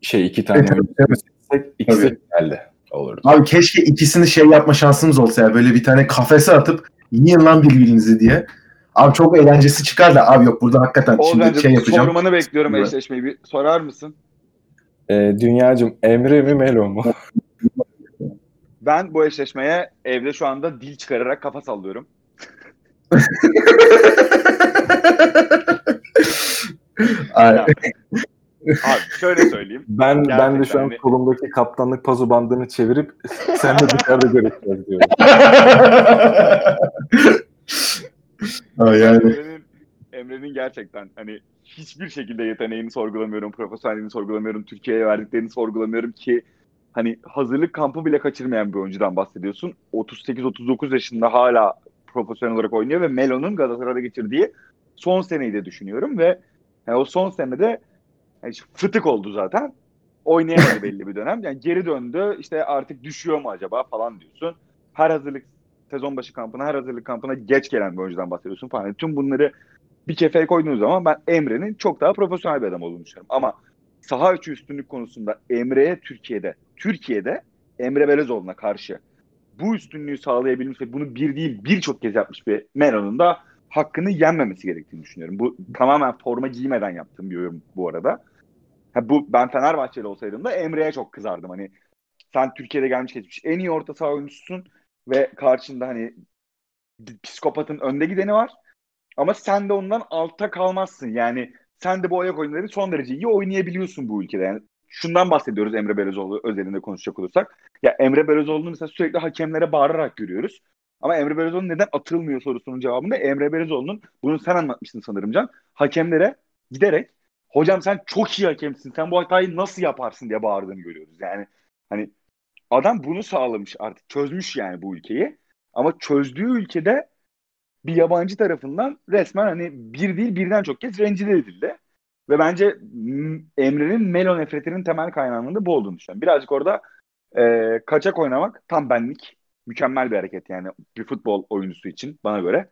şey iki tane Evet, evet. ikisi finalde olurdu. Abi keşke ikisini şey yapma şansımız olsa ya. Böyle bir tane kafese atıp yiyin lan birbirinizi diye. Abi çok eğlencesi çıkar da abi yok burada hakikaten şimdi Oğuzhan'cığım şey yapacağım. sormanı bekliyorum Evet. eşleşmeyi. Bir sorar mısın? Ee, dünyacım Emre mi Melo mu? Ben bu eşleşmeye evde şu anda dil çıkararak kafa sallıyorum. Ay, Abi şöyle söyleyeyim. Ben ben de şu an Gerçekten mi? kolumdaki kaptanlık pazu bandını çevirip sen de dışarıda görüşeceğiz diyorum. Ay, yani Emre'nin, gerçekten hani hiçbir şekilde yeteneğini sorgulamıyorum, profesyonelliğini sorgulamıyorum, Türkiye'ye verdiklerini sorgulamıyorum ki hani hazırlık kampı bile kaçırmayan bir oyuncudan bahsediyorsun. 38-39 yaşında hala profesyonel olarak oynuyor ve Melo'nun Galatasaray'da geçirdiği son seneyi de düşünüyorum ve yani o son senede yani fıtık oldu zaten. Oynayamadı belli bir dönem. Yani geri döndü. İşte artık düşüyor mu acaba falan diyorsun. Her hazırlık sezon başı kampına, her hazırlık kampına geç gelen bir oyuncudan bahsediyorsun falan. Yani tüm bunları bir kefeye koyduğunuz zaman ben Emre'nin çok daha profesyonel bir adam olduğunu düşünüyorum. Ama saha içi üstünlük konusunda Emre'ye Türkiye'de, Türkiye'de Emre Belezoğlu'na karşı bu üstünlüğü sağlayabilmiş ve bunu bir değil birçok kez yapmış bir Melo'nun da hakkını yenmemesi gerektiğini düşünüyorum. Bu tamamen forma giymeden yaptığım bir yorum bu arada. Ha, bu ben Fenerbahçeli olsaydım da Emre'ye çok kızardım. Hani sen Türkiye'de gelmiş geçmiş en iyi orta saha oyuncususun ve karşında hani psikopatın önde gideni var. Ama sen de ondan altta kalmazsın. Yani sen de bu ayak oyunları son derece iyi oynayabiliyorsun bu ülkede. Yani şundan bahsediyoruz Emre Belözoğlu özelinde konuşacak olursak. Ya Emre Belözoğlu'nu mesela sürekli hakemlere bağırarak görüyoruz. Ama Emre Belözoğlu neden atılmıyor sorusunun cevabında Emre Belözoğlu'nun bunu sen anlatmıştın sanırım Can. Hakemlere giderek hocam sen çok iyi hakemsin. Sen bu hatayı nasıl yaparsın diye bağırdığını görüyoruz. Yani hani adam bunu sağlamış artık. Çözmüş yani bu ülkeyi. Ama çözdüğü ülkede bir yabancı tarafından resmen hani bir değil birden çok kez rencide edildi. Ve bence Emre'nin Melo nefretinin temel kaynağının da bu olduğunu düşünüyorum. Birazcık orada e, kaçak oynamak tam benlik. Mükemmel bir hareket yani bir futbol oyuncusu için bana göre.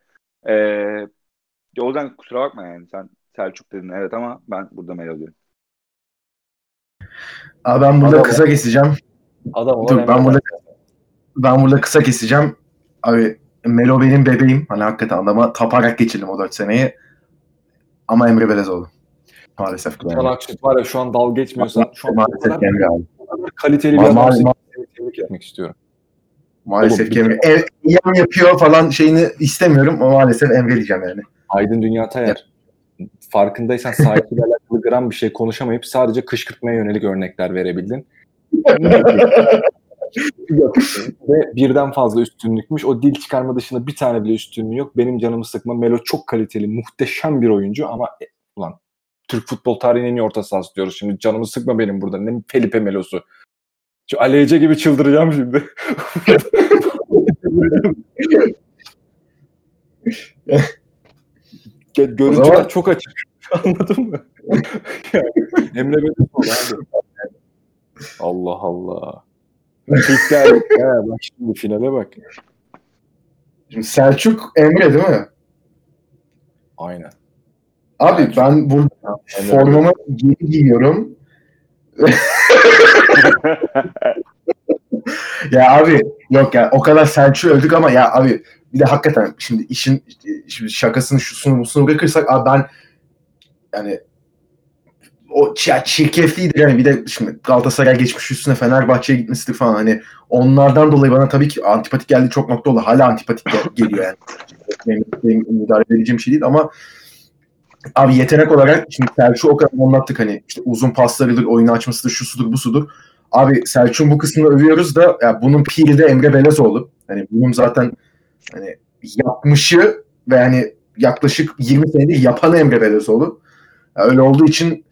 E, o yüzden kusura bakma yani sen Selçuk dedin evet ama ben burada Melo diyorum. Abi ben burada Adam- kısa keseceğim. Adam Dur, ben burada-. Ben burada kısa keseceğim. Abi Melo benim bebeğim. Hani hakikaten adama taparak geçirdim o 4 seneyi. Ama Emre Belezoğlu. Maalesef. Can Akşit var ya şu an dalga geçmiyorsan şu an Maalesef kadar, Emre abi. kaliteli bir Seni tebrik etmek istiyorum. Maalesef Emre. Ev, yan yapıyor falan şeyini istemiyorum ama maalesef Emre diyeceğim yani. Aydın Dünya Tayer. Farkındaysan sahibiyle alakalı gram bir şey konuşamayıp sadece kışkırtmaya yönelik örnekler verebildin. Ve birden fazla üstünlükmüş. O dil çıkarma dışında bir tane bile üstünlüğü yok. Benim canımı sıkma. Melo çok kaliteli, muhteşem bir oyuncu ama e, ulan Türk futbol tarihinin en iyi orta sahası diyoruz. Şimdi canımı sıkma benim burada. Ne Felipe Melo'su. Şu Aleyce gibi çıldıracağım şimdi. Gö- Görüntüler zaman- çok açık. Anladın mı? yani, Emre Belözoğlu abi. Allah Allah. Geldi. He, bak şimdi finale bak. Şimdi Selçuk Emre değil mi? Aynen. Abi Selçuk. ben burada Emre formamı geri giyiyorum. ya abi yok ya o kadar Selçuk'u öldük ama ya abi bir de hakikaten şimdi işin şimdi şakasını şusunu busunu bırakırsak abi ben yani o ya yani. Bir de şimdi Galatasaray geçmiş üstüne Fenerbahçe'ye gitmesidir falan. Hani onlardan dolayı bana tabii ki antipatik geldi çok nokta oldu. Hala antipatik gel- geliyor yani. Benim, müdahale edeceğim şey değil ama abi yetenek olarak şimdi Selçuk'u o kadar anlattık. Hani işte uzun paslarıdır oyunu açmasıdır şu sudur bu sudur Abi Selçuk'un bu kısmını övüyoruz da ya bunun piri de Emre Belezoğlu. Hani bunun zaten hani yapmışı ve hani yaklaşık 20 senedir yapanı Emre Belezoğlu. Ya öyle olduğu için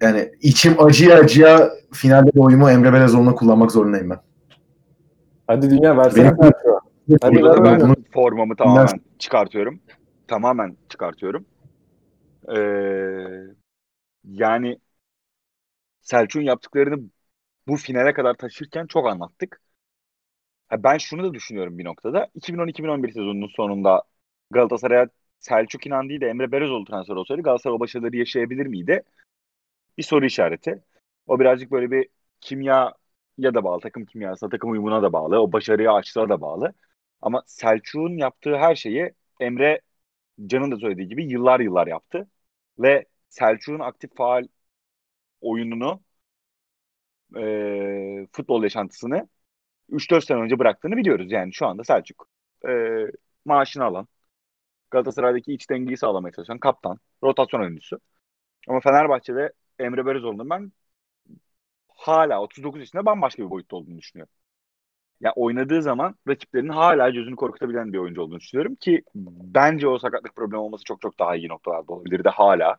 yani içim acıya acıya finalde de oyumu Emre Belezoğlu'na kullanmak zorundayım ben. Hadi dünya versene. Benim-. Hadi ver ben bunu. formamı tamamen çıkartıyorum. Tamamen çıkartıyorum. Ee, yani Selçuk'un yaptıklarını bu finale kadar taşırken çok anlattık. Ha, ben şunu da düşünüyorum bir noktada. 2010-2011 sezonunun sonunda Galatasaray'a Selçuk İnan değil de Emre Belözoğlu transfer olsaydı Galatasaray o başarıları yaşayabilir miydi? Bir soru işareti. O birazcık böyle bir kimya ya da bağlı, takım kimyasına, takım uyumuna da bağlı, o başarıya açlığa da bağlı. Ama Selçuk'un yaptığı her şeyi Emre Can'ın da söylediği gibi yıllar yıllar yaptı. Ve Selçuk'un aktif faal oyununu e, futbol yaşantısını 3-4 sene önce bıraktığını biliyoruz. Yani şu anda Selçuk e, maaşını alan, Galatasaray'daki iç dengeyi sağlamaya çalışan kaptan, rotasyon oyuncusu. Ama Fenerbahçe'de Emre Belözoğlu'nun ben hala 39 yaşında bambaşka bir boyutta olduğunu düşünüyorum. Ya oynadığı zaman rakiplerinin hala gözünü korkutabilen bir oyuncu olduğunu düşünüyorum ki bence o sakatlık problemi olması çok çok daha iyi noktalarda olabilir de hala.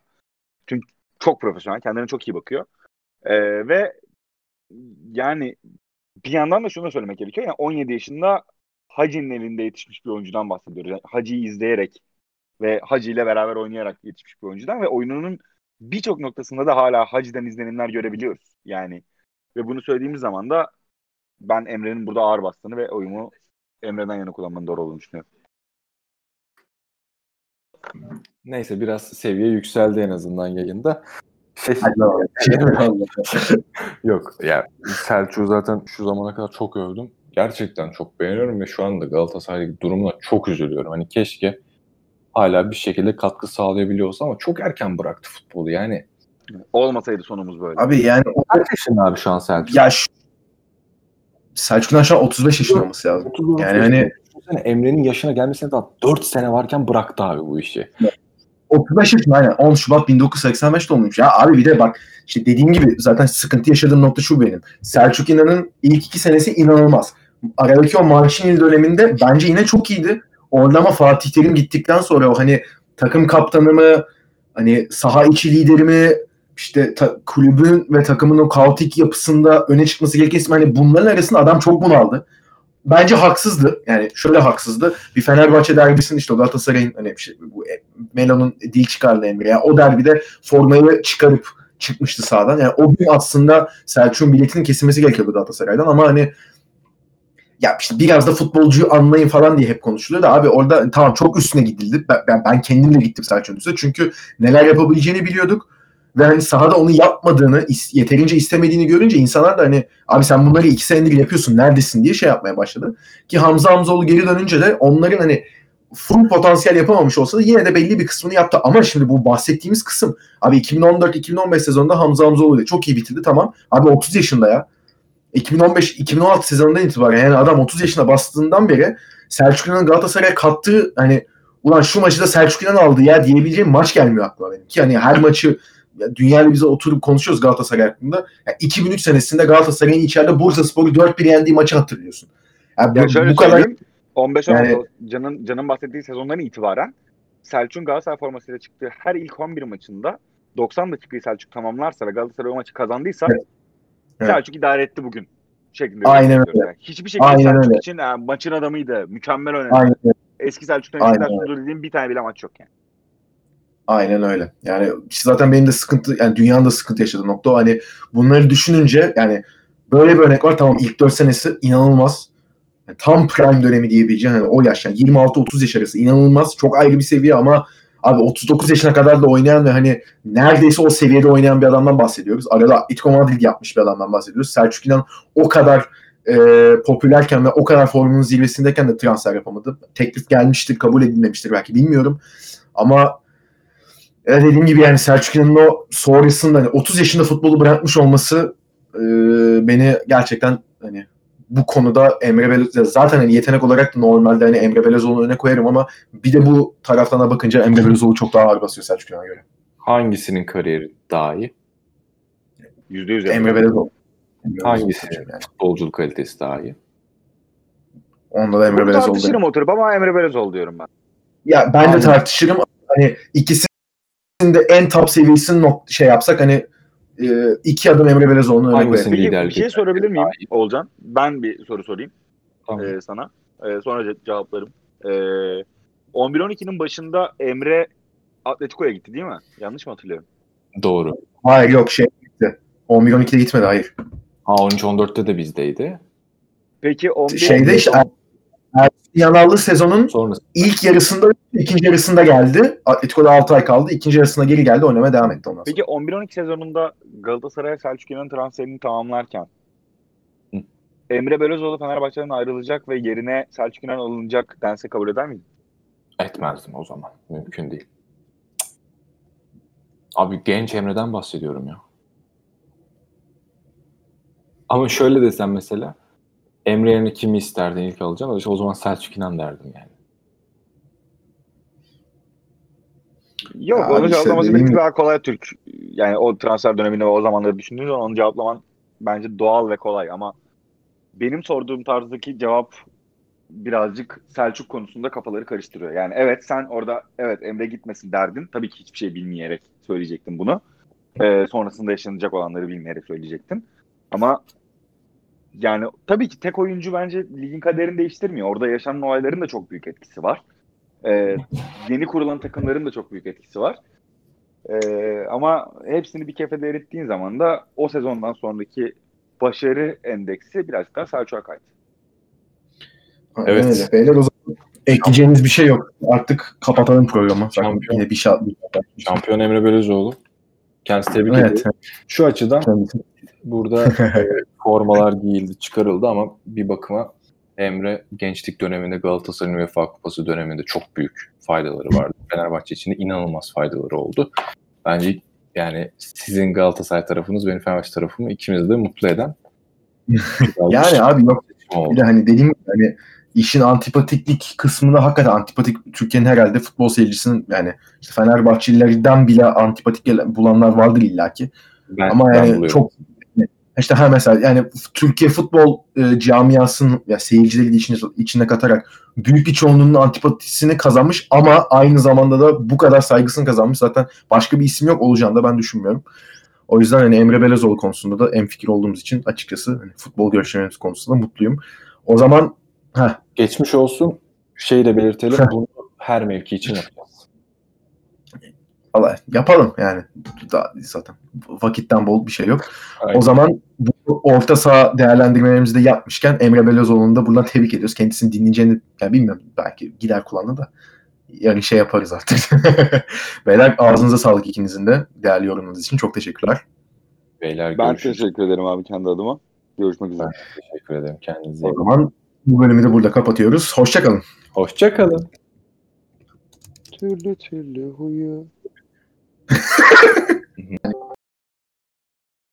Çünkü çok profesyonel, kendine çok iyi bakıyor. Ee, ve yani bir yandan da şunu da söylemek gerekiyor. Yani 17 yaşında Hacı'nın elinde yetişmiş bir oyuncudan bahsediyoruz. Yani Hacı'yı izleyerek ve Hacı ile beraber oynayarak yetişmiş bir oyuncudan ve oyununun birçok noktasında da hala Hacı'dan izlenimler görebiliyoruz. Yani ve bunu söylediğimiz zaman da ben Emre'nin burada ağır bastığını ve oyumu Emre'den yana kullanmanın doğru olduğunu düşünüyorum. Neyse biraz seviye yükseldi en azından yayında. Yok ya Selçuk'u zaten şu zamana kadar çok övdüm. Gerçekten çok beğeniyorum ve şu anda Galatasaray'daki durumuna çok üzülüyorum. Hani keşke hala bir şekilde katkı sağlayabiliyor olsa ama çok erken bıraktı futbolu. Yani Olmasaydı sonumuz böyle. Abi yani o- kaç yaşında abi şu an Selçuk? ya şu- Selçuk'un aşağı 35 yaşında olması lazım. 30 Yani hani Emre'nin yaşına gelmesine daha 4 sene varken bıraktı abi bu işi. 35 yaşında aynen 10 Şubat 1985 doğumluymuş. Ya abi bir de bak işte dediğim gibi zaten sıkıntı yaşadığım nokta şu benim. Selçuk İnan'ın ilk iki senesi inanılmaz. Aradaki o Mancini döneminde bence yine çok iyiydi. Orada ama Fatih Terim gittikten sonra o hani takım kaptanı mı hani saha içi lideri mi işte ta- kulübün ve takımın o kaotik yapısında öne çıkması gereken isim hani bunların arasında adam çok bunaldı. Bence haksızdı. Yani şöyle haksızdı. Bir Fenerbahçe derbisinin işte o Galatasaray'ın hani işte bu e, Melo'nun dil çıkardı Emre. Yani o derbide formayı çıkarıp çıkmıştı sağdan. Yani o gün aslında Selçuk'un biletinin kesilmesi gerekiyordu Galatasaray'dan ama hani ya işte biraz da futbolcuyu anlayın falan diye hep konuşuluyor da abi orada tamam çok üstüne gidildi. Ben, ben, kendimle gittim Selçuk'un üstüne. Çünkü neler yapabileceğini biliyorduk. Ve hani sahada onu yapmadığını, yeterince istemediğini görünce insanlar da hani abi sen bunları iki senedir yapıyorsun neredesin diye şey yapmaya başladı. Ki Hamza Hamzoğlu geri dönünce de onların hani full potansiyel yapamamış olsa da yine de belli bir kısmını yaptı. Ama şimdi bu bahsettiğimiz kısım abi 2014-2015 sezonunda Hamza Hamzoğlu ile çok iyi bitirdi tamam. Abi 30 yaşında ya. 2015-2016 sezonundan itibaren yani adam 30 yaşına bastığından beri Selçuk İnan'ın Galatasaray'a kattığı hani ulan şu maçı da Selçuk İnan aldı ya diyebileceğim maç gelmiyor aklıma benim. Ki hani her maçı ya dünyayla bize oturup konuşuyoruz Galatasaray hakkında. Yani 2003 senesinde Galatasaray'ın içeride Bursa Spor'u 4-1 yendiği maçı hatırlıyorsun. Yani Ya bu, şöyle bu kadar söyleyeyim. 15 16 Yani- Can'ın Can'ın bahsettiği sezondan itibaren Selçuk'un Galatasaray formasıyla çıktığı her ilk 11 maçında 90 dakikayı Selçuk tamamlarsa ve Galatasaray o maçı kazandıysa Evet. Evet. Selçuk idare etti bugün şeklinde. Aynen öyle. yani. Hiçbir şekilde Aynen Selçuk öyle. için yani maçın adamıydı. Mükemmel oynadı. Aynen, Eski Selçuk'tan eskiler sunduğu dediğim bir tane bile maç yok yani. aynen öyle. Yani zaten benim de sıkıntı yani dünyanın da sıkıntı yaşadığı nokta o. Hani bunları düşününce yani böyle bir örnek var tamam ilk 4 senesi inanılmaz. Yani tam prime dönemi diyebileceğim hani o yaş yani 26-30 yaş arası inanılmaz. Çok ayrı bir seviye ama abi 39 yaşına kadar da oynayan ve hani neredeyse o seviyede oynayan bir adamdan bahsediyoruz. Arada Atletico Madrid yapmış bir adamdan bahsediyoruz. Selçuk İnan o kadar e, popülerken ve o kadar formunun zirvesindeyken de transfer yapamadı. Teklif gelmiştir, kabul edilmemiştir belki bilmiyorum. Ama e, dediğim gibi yani Selçuk İnan'ın o sonrasında hani 30 yaşında futbolu bırakmış olması e, beni gerçekten hani bu konuda Emre Belözoğlu zaten hani yetenek olarak normalde hani Emre Belözoğlu'nu öne koyarım ama bir de bu taraftan da bakınca Emre Belözoğlu çok daha ağır basıyor Selçuk İnan'a göre. Hangisinin kariyeri daha iyi? %100 Emre yapıyor. Belözoğlu. Hangisi? Yani. Futbolculuk kalitesi daha iyi. Onda da Emre Belözoğlu. tartışırım oturup ama Emre Belözoğlu diyorum ben. Ya ben de Aynen. tartışırım. Hani ikisinin de en top seviyesini şey yapsak hani e, iki adım Emre Belözoğlu'nu öne koyarım. Peki liderlik bir şey sorabilir miyim. Olcan? Ben bir soru sorayım. Tamam. e, sana. E, sonra ce- cevaplarım. E, 11-12'nin başında Emre Atletico'ya gitti değil mi? Yanlış mı hatırlıyorum? Doğru. Hayır yok şey gitti. 11-12'de gitmedi hayır. Ha 13-14'te de bizdeydi. Peki 11 Şeyde işte Er- Ersin Yanallı sezonun Sonrası ilk yarısında ikinci yarısında geldi. Atletico'da 6 ay kaldı. İkinci yarısına geri geldi. Oynamaya devam etti ondan sonra. Peki 11-12 sezonunda Galatasaray'a Selçuk İnan'ın transferini tamamlarken Hı. Emre Belözoğlu Fenerbahçe'den ayrılacak ve yerine Selçuk İnan alınacak dense kabul eder miydin? etmezdim o zaman. Mümkün değil. Abi genç Emre'den bahsediyorum ya. Ama şöyle desem mesela Emre yerine kimi isterdin ilk alacaksın? O zaman Selçuk İnan derdim yani. Yok Ya işte cevaplaması gibi- daha kolay Türk. Yani o transfer döneminde ve o zamanları düşündüğün zaman onu cevaplaman bence doğal ve kolay ama benim sorduğum tarzdaki cevap birazcık Selçuk konusunda kafaları karıştırıyor. Yani evet sen orada evet Emre gitmesin derdin. Tabii ki hiçbir şey bilmeyerek söyleyecektin bunu. Ee, sonrasında yaşanacak olanları bilmeyerek söyleyecektin. Ama yani tabii ki tek oyuncu bence ligin kaderini değiştirmiyor. Orada yaşanan olayların da çok büyük etkisi var. Ee, yeni kurulan takımların da çok büyük etkisi var. Ee, ama hepsini bir kefede erittiğin zaman da o sezondan sonraki başarı endeksi birazcık daha Selçuk'a kaydı. Evet. öyle. Beyler o zaman ekleyeceğiniz bir şey yok. Artık kapatalım programı. Şampiyon. Yine bir şart. Şampiyon Emre Belözoğlu. Kendisi tebrik Evet. ediyorum. Şu açıdan Kendisi. burada formalar giyildi, çıkarıldı ama bir bakıma Emre gençlik döneminde Galatasaray'ın UEFA Kupası döneminde çok büyük faydaları vardı. Fenerbahçe için de inanılmaz faydaları oldu. Bence yani sizin Galatasaray tarafınız, benim Fenerbahçe tarafımı ikimizi de mutlu eden Yani abi yok Bir de hani dediğim gibi hani işin antipatiklik kısmında hakikaten antipatik Türkiye'nin herhalde futbol seyircisinin yani işte Fenerbahçelilerden bile antipatik bulanlar vardır illaki. Ben, Ama ben yani buluyorum. çok işte ha mesela yani Türkiye futbol e, camiasının ya seyircileri de içine, içine katarak büyük bir çoğunluğunun antipatisini kazanmış ama aynı zamanda da bu kadar saygısını kazanmış. Zaten başka bir isim yok olacağını da ben düşünmüyorum. O yüzden hani Emre Belezoğlu konusunda da en fikir olduğumuz için açıkçası hani futbol görüşlerimiz konusunda mutluyum. O zaman ha Geçmiş olsun. Şeyi de belirtelim. Bunu her mevki için yapacağız. Valla yapalım yani. Daha zaten vakitten bol bir şey yok. Aynen. O zaman bu orta saha değerlendirmelerimizi de yapmışken Emre Belözoğlu'nu da buradan tebrik ediyoruz. Kendisini dinleyeceğini yani bilmiyorum belki gider kullanır da yani şey yaparız artık. Beyler ağzınıza sağlık ikinizin de değerli yorumunuz için çok teşekkürler. Beyler Ben görüşürüz. teşekkür ederim abi kendi adıma. Görüşmek üzere. Teşekkür ederim. Kendinize O zaman bu bölümü de burada kapatıyoruz. Hoşçakalın. Hoşçakalın. Türlü türlü huyu. mm-hmm.